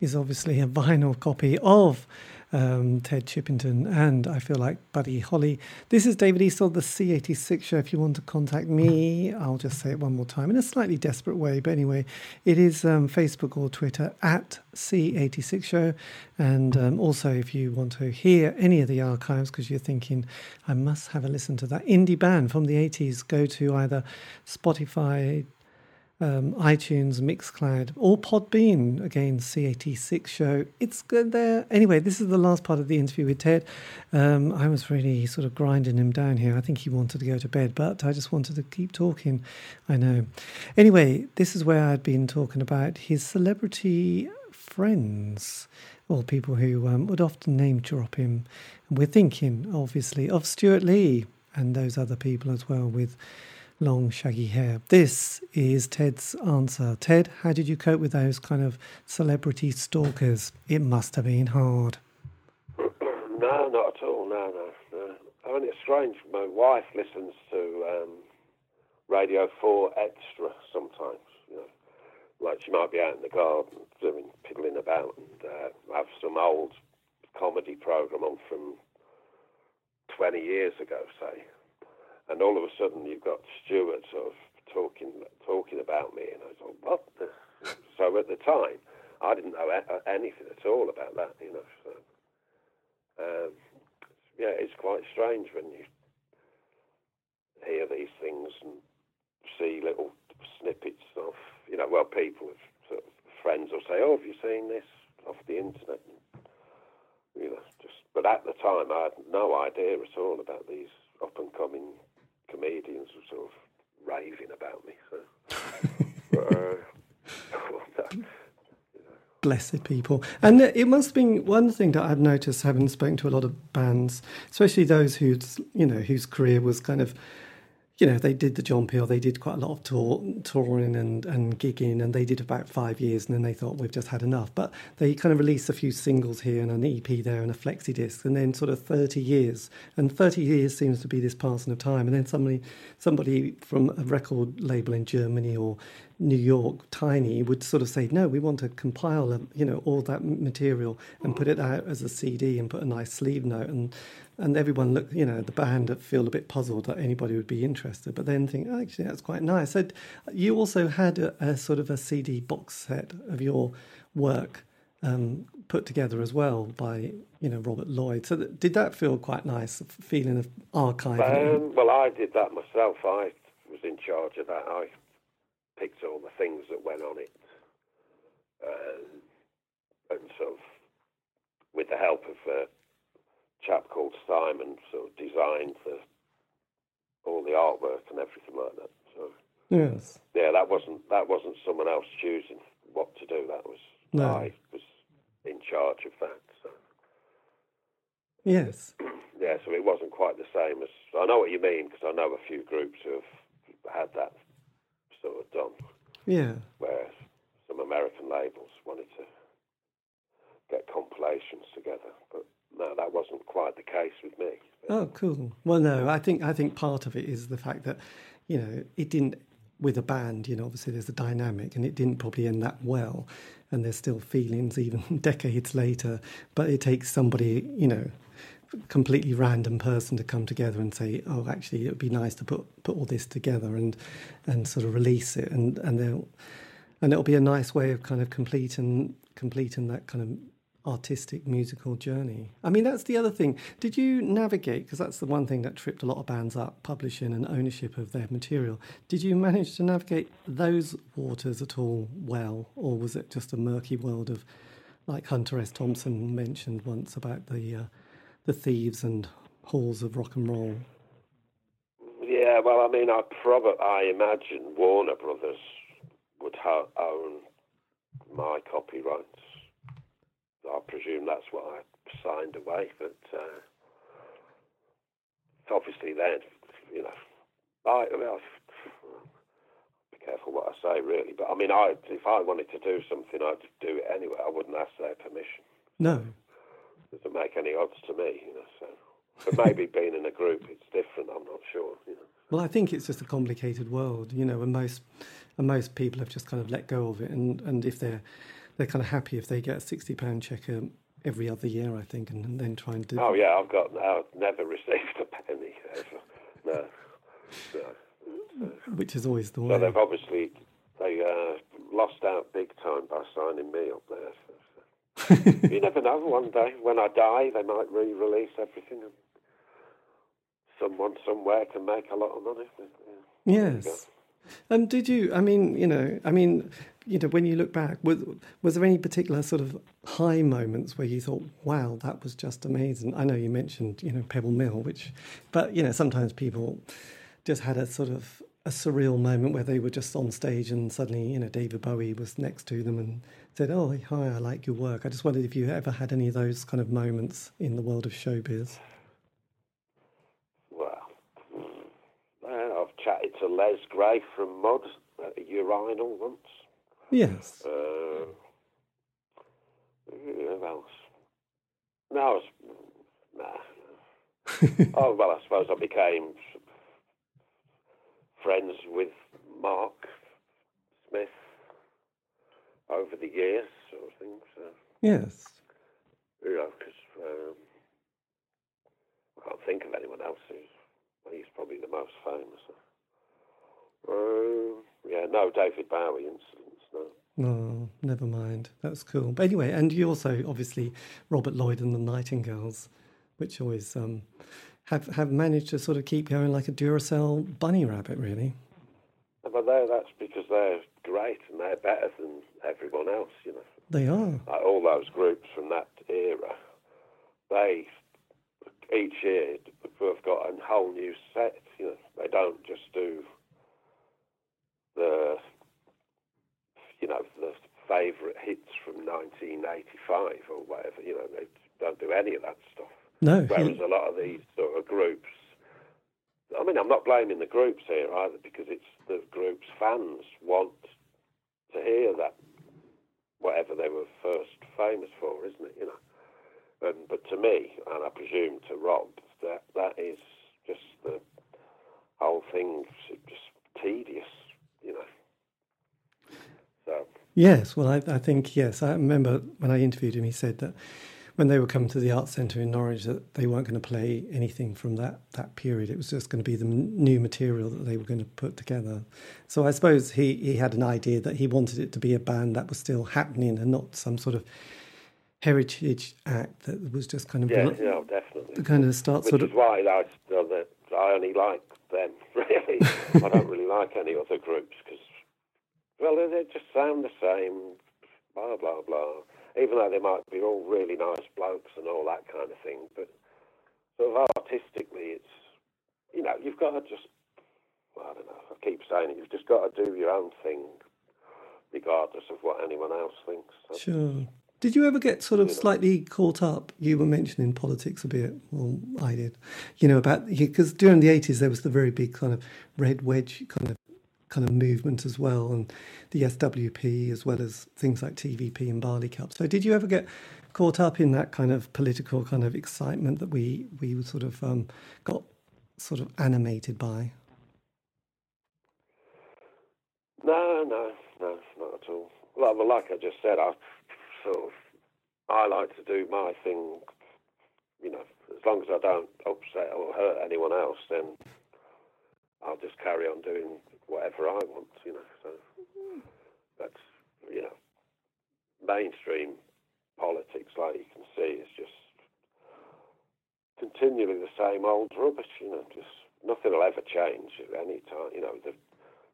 is obviously a vinyl copy of um, Ted Chippington and I feel like Buddy Holly. This is David Eastaugh, the C86 show. If you want to contact me, I'll just say it one more time in a slightly desperate way. But anyway, it is um, Facebook or Twitter at C86 show. And um, also, if you want to hear any of the archives because you're thinking, I must have a listen to that indie band from the 80s, go to either Spotify, um, iTunes, Mixcloud, or Podbean. Again, C86 show. It's good there. Anyway, this is the last part of the interview with Ted. Um, I was really sort of grinding him down here. I think he wanted to go to bed, but I just wanted to keep talking. I know. Anyway, this is where I'd been talking about his celebrity friends, or people who um, would often name drop him. We're thinking, obviously, of Stewart Lee and those other people as well with long shaggy hair. This is Ted's answer. Ted, how did you cope with those kind of celebrity stalkers? It must have been hard. No, not at all. No, no, no. I mean, it's strange. My wife listens to um, Radio 4 Extra sometimes. You know, like she might be out in the garden doing piddling about and uh, have some old comedy program on from 20 years ago, say. And all of a sudden, you've got Stewart sort of talking talking about me, and I thought, what? the-" So at the time, I didn't know a- anything at all about that, you know. So, um, yeah, it's quite strange when you hear these things and see little snippets of, you know, well, people, sort of friends will say, "Oh, have you seen this off the internet?" You know, just. But at the time, I had no idea at all about these up and coming comedians were sort of raving about me. So, uh, blessed people. And it must have been one thing that I've noticed, having spoken to a lot of bands, especially those whose you know whose career was kind of, you know, they did the John Peel, they did quite a lot of tour, touring and and gigging, and they did about five years, and then they thought we've just had enough. But they kind of released a few singles here and an EP there and a flexi disc, and then sort of thirty years, and thirty years seems to be this passing of time, and then somebody somebody from a record label in Germany or New York, Tiny, would sort of say, "No, we want to compile, um, you know, all that material and put it out as a CD and put a nice sleeve note." And and everyone looked, you know, the band feel a bit puzzled that anybody would be interested, but then think, oh, "Actually, that's quite nice." So you also had a, a sort of a CD box set of your work um, put together as well by you know Robert Lloyd. So did that feel quite nice, feeling of archiving? Um, well, I did that myself. I was in charge of that. I picked all the things that went on it, um, and sort of, with the help of a chap called Simon, sort of designed the all the artwork and everything like that. So yes. yeah, that wasn't that wasn't someone else choosing what to do. That was No. I was in charge of that. So. Yes. Yeah, so it wasn't quite the same as I know what you mean because I know a few groups who have had that sort of done, Yeah. where some American labels wanted to get compilations together, but no, that wasn't quite the case with me. Oh, cool. Well, no, I think I think part of it is the fact that you know it didn't with a band. You know, obviously there's a dynamic, and it didn't probably end that well, and there's still feelings even decades later. But it takes somebody, you know, completely random person to come together and say, "Oh, actually, it would be nice to put put all this together and and sort of release it," and and they'll and it'll be a nice way of kind of completing completing that kind of artistic musical journey. I mean, that's the other thing. Did you navigate? Because that's the one thing that tripped a lot of bands up: publishing and ownership of their material. Did you manage to navigate those waters at all well, or was it just a murky world of, like Hunter S. Thompson mentioned once about the uh, the thieves and halls of rock and roll? Yeah, well, I mean, I probably I imagine Warner Brothers would ha- own my copyrights. I presume that's what I signed away, but uh, obviously then, you know, I, I mean, I be careful what I say really, but I mean, I if I wanted to do something, I'd do it anyway. I wouldn't ask their permission. No. doesn't make any odds to me, you know. So, but maybe being in a group, it's different. I'm not sure, you know. Well, I think it's just a complicated world, you know, and most and most people have just kind of let go of it, and, and if they're they're kind of happy if they get a sixty pound check um, every other year, I think, and, and then try and do. Oh yeah, I've got I've never received a penny ever. No, no. which is always the So way. they've obviously they uh, lost out big time by signing me up there. So, so. you never know. One day when I die, they might re-release everything, and someone somewhere can make a lot of money. Yeah. Yes. And did you? I mean, you know, I mean, you know, when you look back, was was there any particular sort of high moments where you thought, "Wow, that was just amazing"? I know you mentioned, you know, Pebble Mill, which, but you know, sometimes people just had a sort of a surreal moment where they were just on stage and suddenly, you know, David Bowie was next to them and said, "Oh, hi, I like your work." I just wondered if you ever had any of those kind of moments in the world of showbiz. Well, I've chatted to Les Gray from Mud at a urinal once. Yes. Uh, who else? No, I was, nah. oh well, I suppose I became friends with Mark Smith over the years, sort of thing. So Yes. you know, because um, I can't think of anyone else who's. Well, he's probably the most famous. Uh, yeah, no David Bowie No. No, never mind. That's cool. But anyway, and you also obviously Robert Lloyd and the Nightingales, which always um, have have managed to sort of keep going like a Duracell bunny rabbit, really. But they that's because they're great and they're better than everyone else, you know. They are. Like all those groups from that era, they each year have got a whole new set. You know, they don't just do the you know the favourite hits from 1985 or whatever. You know, they don't do any of that stuff. No, Whereas he- a lot of these sort of groups, I mean, I'm not blaming the groups here either because it's the group's fans want to hear that whatever they were first famous for, isn't it? You know, and, but to me, and I presume to Rob, that that is just the whole thing just tedious, you know. So Yes, well, I, I think yes. I remember when I interviewed him, he said that when they were coming to the Arts Centre in Norwich, that they weren't going to play anything from that that period. It was just going to be the m- new material that they were going to put together. So I suppose he he had an idea that he wanted it to be a band that was still happening and not some sort of heritage act that was just kind of yeah, yeah, definitely. kind of start Which sort is of why I, I only like them, really. I don't really like any other groups because, well, they just sound the same, blah, blah, blah. Even though they might be all really nice blokes and all that kind of thing. But sort of artistically, it's, you know, you've got to just, well, I don't know, I keep saying it, you've just got to do your own thing regardless of what anyone else thinks. So, Sure. Did you ever get sort of slightly caught up? You were mentioning politics a bit. Well, I did. You know about because during the eighties there was the very big kind of red wedge kind of kind of movement as well, and the SWP as well as things like TVP and Barley Cup. So, did you ever get caught up in that kind of political kind of excitement that we we sort of um, got sort of animated by? No, no, no, not at all. Well, like I just said, I sort of I like to do my thing. You know, as long as I don't upset or hurt anyone else, then I'll just carry on doing whatever I want. You know, so that's you know mainstream politics, like you can see, is just continually the same old rubbish. You know, just nothing will ever change at any time. You know, the,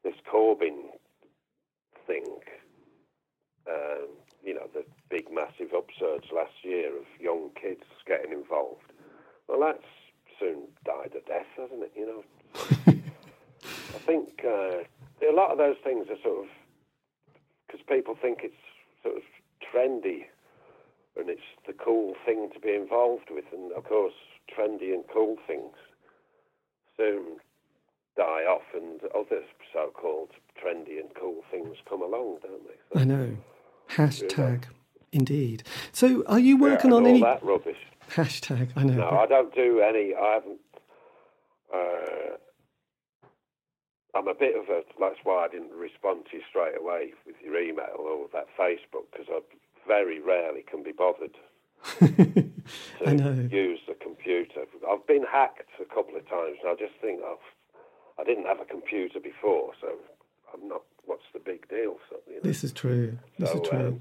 this Corbyn thing, um, you know, the big massive upsurge last year of young kids getting involved. Well, that's soon died a death, hasn't it? You know, I think uh, a lot of those things are sort of because people think it's sort of trendy and it's the cool thing to be involved with, and of course, trendy and cool things soon die off, and other so-called trendy and cool things come along, don't they? So, I know. Hashtag, indeed. So, are you yeah, working and on all any that rubbish? hashtag? I know. No, but- I don't do any. I haven't. Uh, I'm a bit of a. That's why I didn't respond to you straight away with your email or that Facebook because I very rarely can be bothered to I know. use the computer. I've been hacked a couple of times, and I just think, oh, I didn't have a computer before, so I'm not. What's the big deal? So, you know. This is true. This So, is true. um,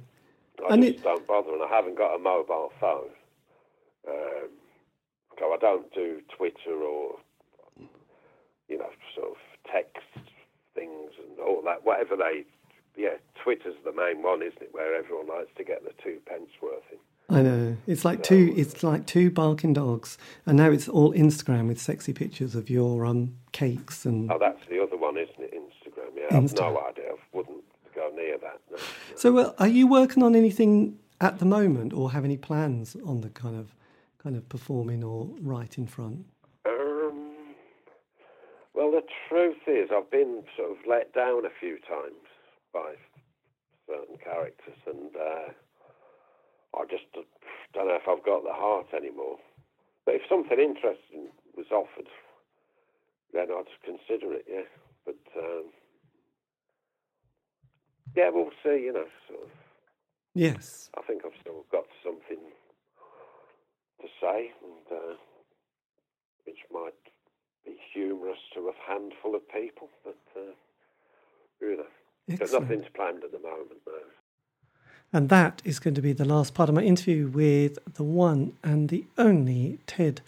I And just it- don't bother, and I haven't got a mobile phone. Um, so I don't do Twitter or, you know, sort of text things and all that. Whatever they, yeah, Twitter's the main one, isn't it? Where everyone likes to get the two pence worth in. I know. It's like two. It's like two barking dogs, and now it's all Instagram with sexy pictures of your um cakes and. Oh, that's the other one, isn't it? Instagram. Yeah, I've no idea. I wouldn't go near that. No. So, uh, are you working on anything at the moment, or have any plans on the kind of, kind of performing or right in front? Well, the truth is, I've been sort of let down a few times by certain characters, and uh, I just don't know if I've got the heart anymore. But if something interesting was offered, then I'd consider it. Yeah, but um, yeah, we'll see. You know, sort of. Yes. I think I've still got something to say, and uh, which might be humorous to a handful of people, but uh, you know, there's Excellent. nothing's planned at the moment. No. And that is going to be the last part of my interview with the one and the only Ted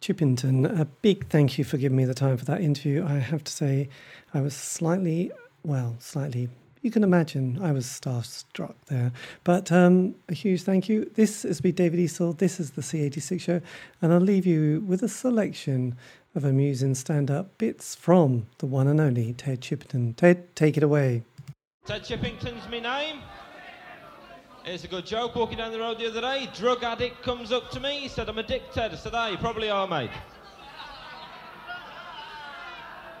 Chippington. A big thank you for giving me the time for that interview. I have to say, I was slightly, well, slightly, you can imagine, I was starstruck there. But um, a huge thank you. This has been David Eastaugh. This is the C86 show. And I'll leave you with a selection of amusing stand up bits from the one and only Ted Chippington. Ted, take it away. Ted Chippington's my name. Here's a good joke. Walking down the road the other day, drug addict comes up to me. He said, I'm a dick, Ted. I said, ah, you probably are, mate.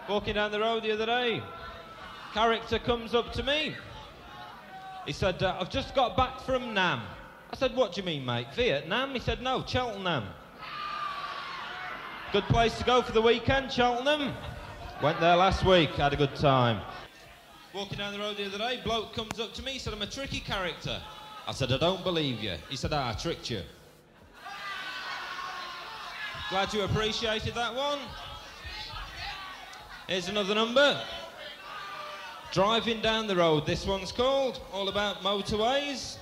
Walking down the road the other day, character comes up to me. He said, uh, I've just got back from Nam. I said, what do you mean, mate? Vietnam? He said, no, Cheltenham. Good place to go for the weekend, Cheltenham. Went there last week, had a good time. Walking down the road the other day, bloke comes up to me, said, I'm a tricky character. I said, I don't believe you. He said, ah, I tricked you. Glad you appreciated that one. Here's another number. Driving down the road, this one's called, all about motorways.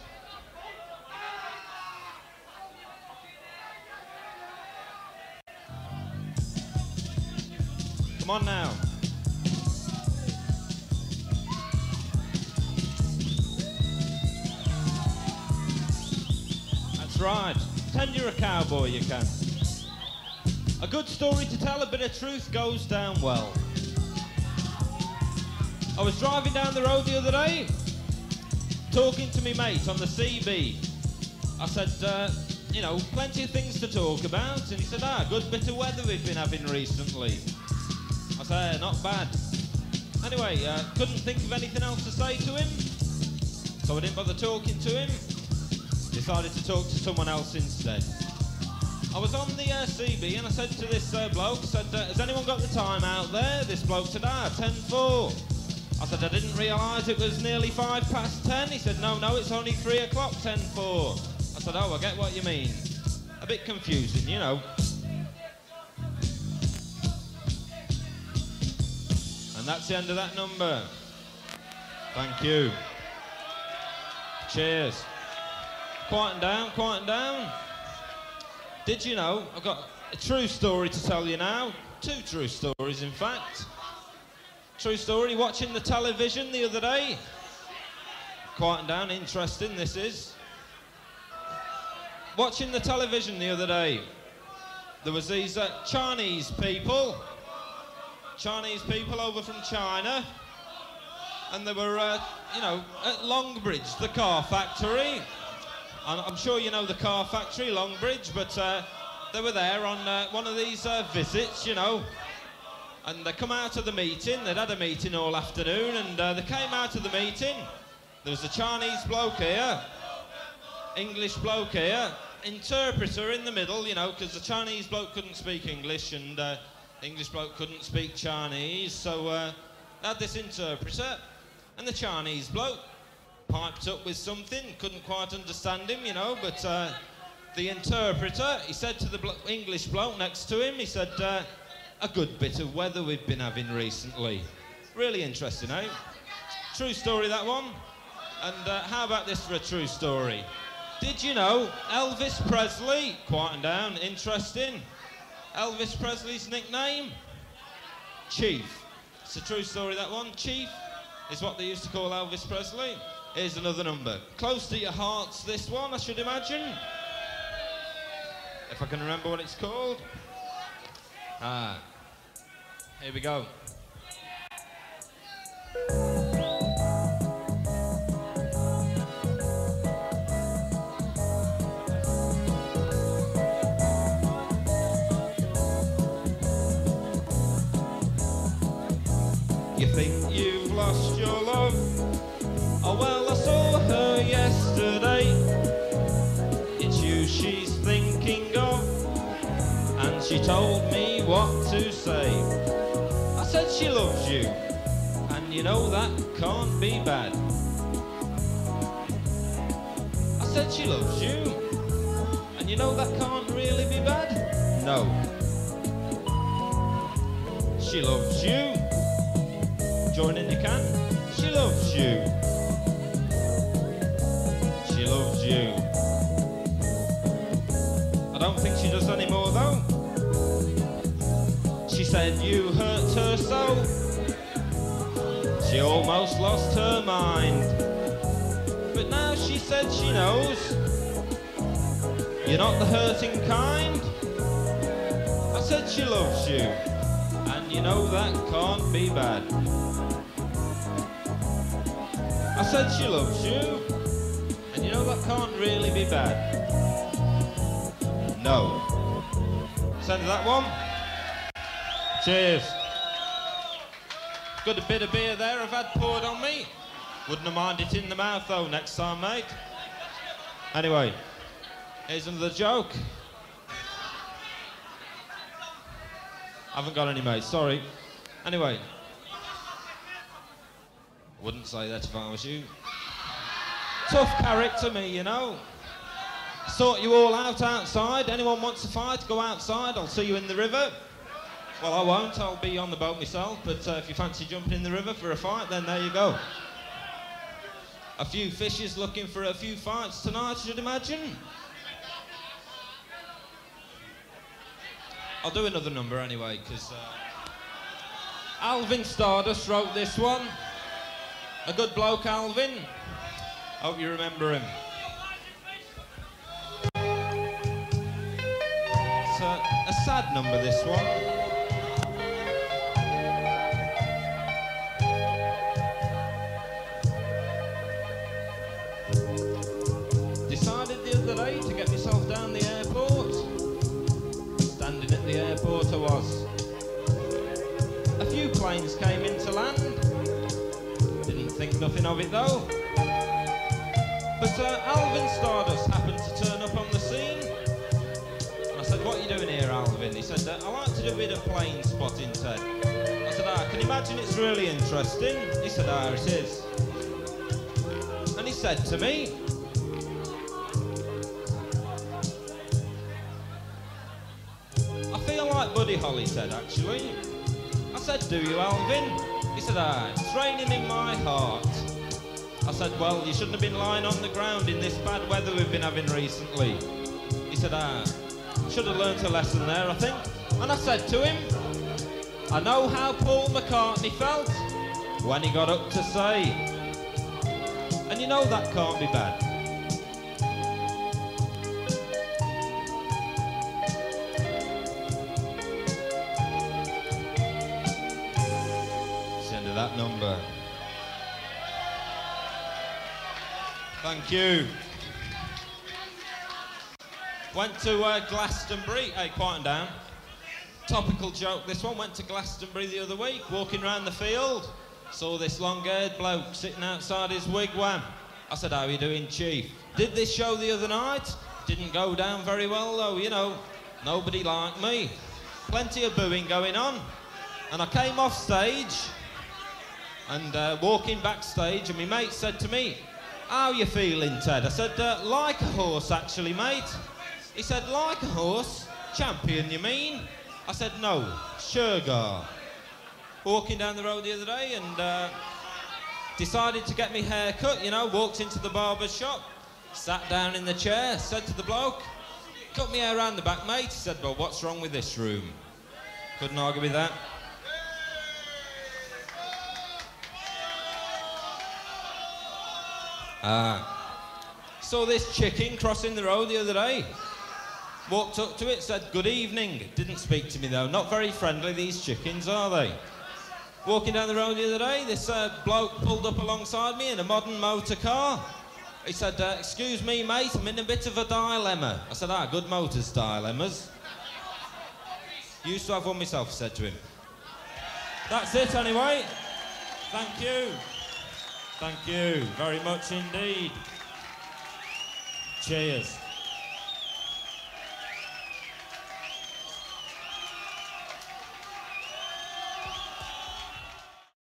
Come on now. That's right. Pretend you're a cowboy, you can. A good story to tell, a bit of truth goes down well. I was driving down the road the other day, talking to me mate on the CB. I said, uh, you know, plenty of things to talk about, and he said, ah, good bit of weather we've been having recently. I "Eh, not bad. Anyway, uh, couldn't think of anything else to say to him, so I didn't bother talking to him. Decided to talk to someone else instead. I was on the uh, CB and I said to this uh, bloke, said, uh, has anyone got the time out there? This bloke said, ah, 10-4. I said, I didn't realise it was nearly five past ten. He said, no, no, it's only three o'clock, 10-4. I said, oh, I get what you mean. A bit confusing, you know. That's the end of that number. Thank you. Cheers. Quieten down, quieten down. Did you know? I've got a true story to tell you now. Two true stories, in fact. True story, watching the television the other day. Quieten down, interesting this is. Watching the television the other day, there was these uh, Chinese people, Chinese people over from China, and they were, uh, you know, at Longbridge, the car factory. And I'm sure you know the car factory, Longbridge, but uh, they were there on uh, one of these uh, visits, you know. And they come out of the meeting, they'd had a meeting all afternoon, and uh, they came out of the meeting. There was a Chinese bloke here, English bloke here, interpreter in the middle, you know, because the Chinese bloke couldn't speak English and uh, English bloke couldn't speak Chinese, so uh, had this interpreter. And the Chinese bloke piped up with something, couldn't quite understand him, you know, but uh, the interpreter, he said to the blo- English bloke next to him, he said, uh, a good bit of weather we've been having recently. Really interesting, eh? True story, that one. And uh, how about this for a true story? Did you know Elvis Presley, quieten down, interesting. Elvis Presley's nickname? Chief. It's a true story, that one. Chief is what they used to call Elvis Presley. Here's another number. Close to your hearts, this one, I should imagine. If I can remember what it's called. Ah. Here we go. She told me what to say. I said she loves you, and you know that can't be bad. I said she loves you, and you know that can't really be bad. No. She loves you. Join in you can. She loves you. She loves you. I don't think she does anymore though. She said you hurt her so. She almost lost her mind. But now she said she knows. You're not the hurting kind. I said she loves you. And you know that can't be bad. I said she loves you. And you know that can't really be bad. No. Send that one. Cheers. Got a bit of beer there I've had poured on me. Wouldn't have minded it in the mouth though next time, mate. Anyway, here's another joke. I haven't got any mates, sorry. Anyway. Wouldn't say that if I was you. Tough character, me, you know. Sort you all out outside. Anyone wants to fight, go outside. I'll see you in the river. Well, I won't. I'll be on the boat myself. But uh, if you fancy jumping in the river for a fight, then there you go. A few fishes looking for a few fights tonight, should imagine. I'll do another number anyway, because uh, Alvin Stardust wrote this one. A good bloke, Alvin. Hope you remember him. It's a, a sad number, this one. Nothing of it though. But uh, Alvin Stardust happened to turn up on the scene. And I said, what are you doing here, Alvin? He said, I like to do a bit of plane spotting, Ted. I said, ah, can imagine it's really interesting? He said, ah, it is. And he said to me, I feel like Buddy Holly said, actually. I said, do you, Alvin? He said, ah, it's raining in my heart. I said, well, you shouldn't have been lying on the ground in this bad weather we've been having recently. He said, ah, should have learnt a lesson there, I think. And I said to him, I know how Paul McCartney felt when he got up to say. And you know that can't be bad. Thank you. Went to uh, Glastonbury. Hey, quieten down. Topical joke. This one went to Glastonbury the other week, walking around the field. Saw this long-haired bloke sitting outside his wigwam. I said, "How are you doing, Chief?" Did this show the other night. Didn't go down very well though. You know, nobody liked me. Plenty of booing going on. And I came off stage and uh, walking backstage, and my mate said to me, How you feeling, Ted? I said, uh, Like a horse, actually, mate. He said, Like a horse? Champion, you mean? I said, No, Shergar. Walking down the road the other day and uh, decided to get me hair cut, you know, walked into the barber's shop, sat down in the chair, said to the bloke, Cut me hair round the back, mate. He said, Well, what's wrong with this room? Couldn't argue with that. Ah. Saw this chicken crossing the road the other day. Walked up to it, said, Good evening. Didn't speak to me though. Not very friendly, these chickens, are they? Walking down the road the other day, this uh, bloke pulled up alongside me in a modern motor car. He said, uh, Excuse me, mate, I'm in a bit of a dilemma. I said, Ah, good motors, dilemmas. Used to have one myself, I said to him. That's it, anyway. Thank you. Thank you very much indeed. Cheers.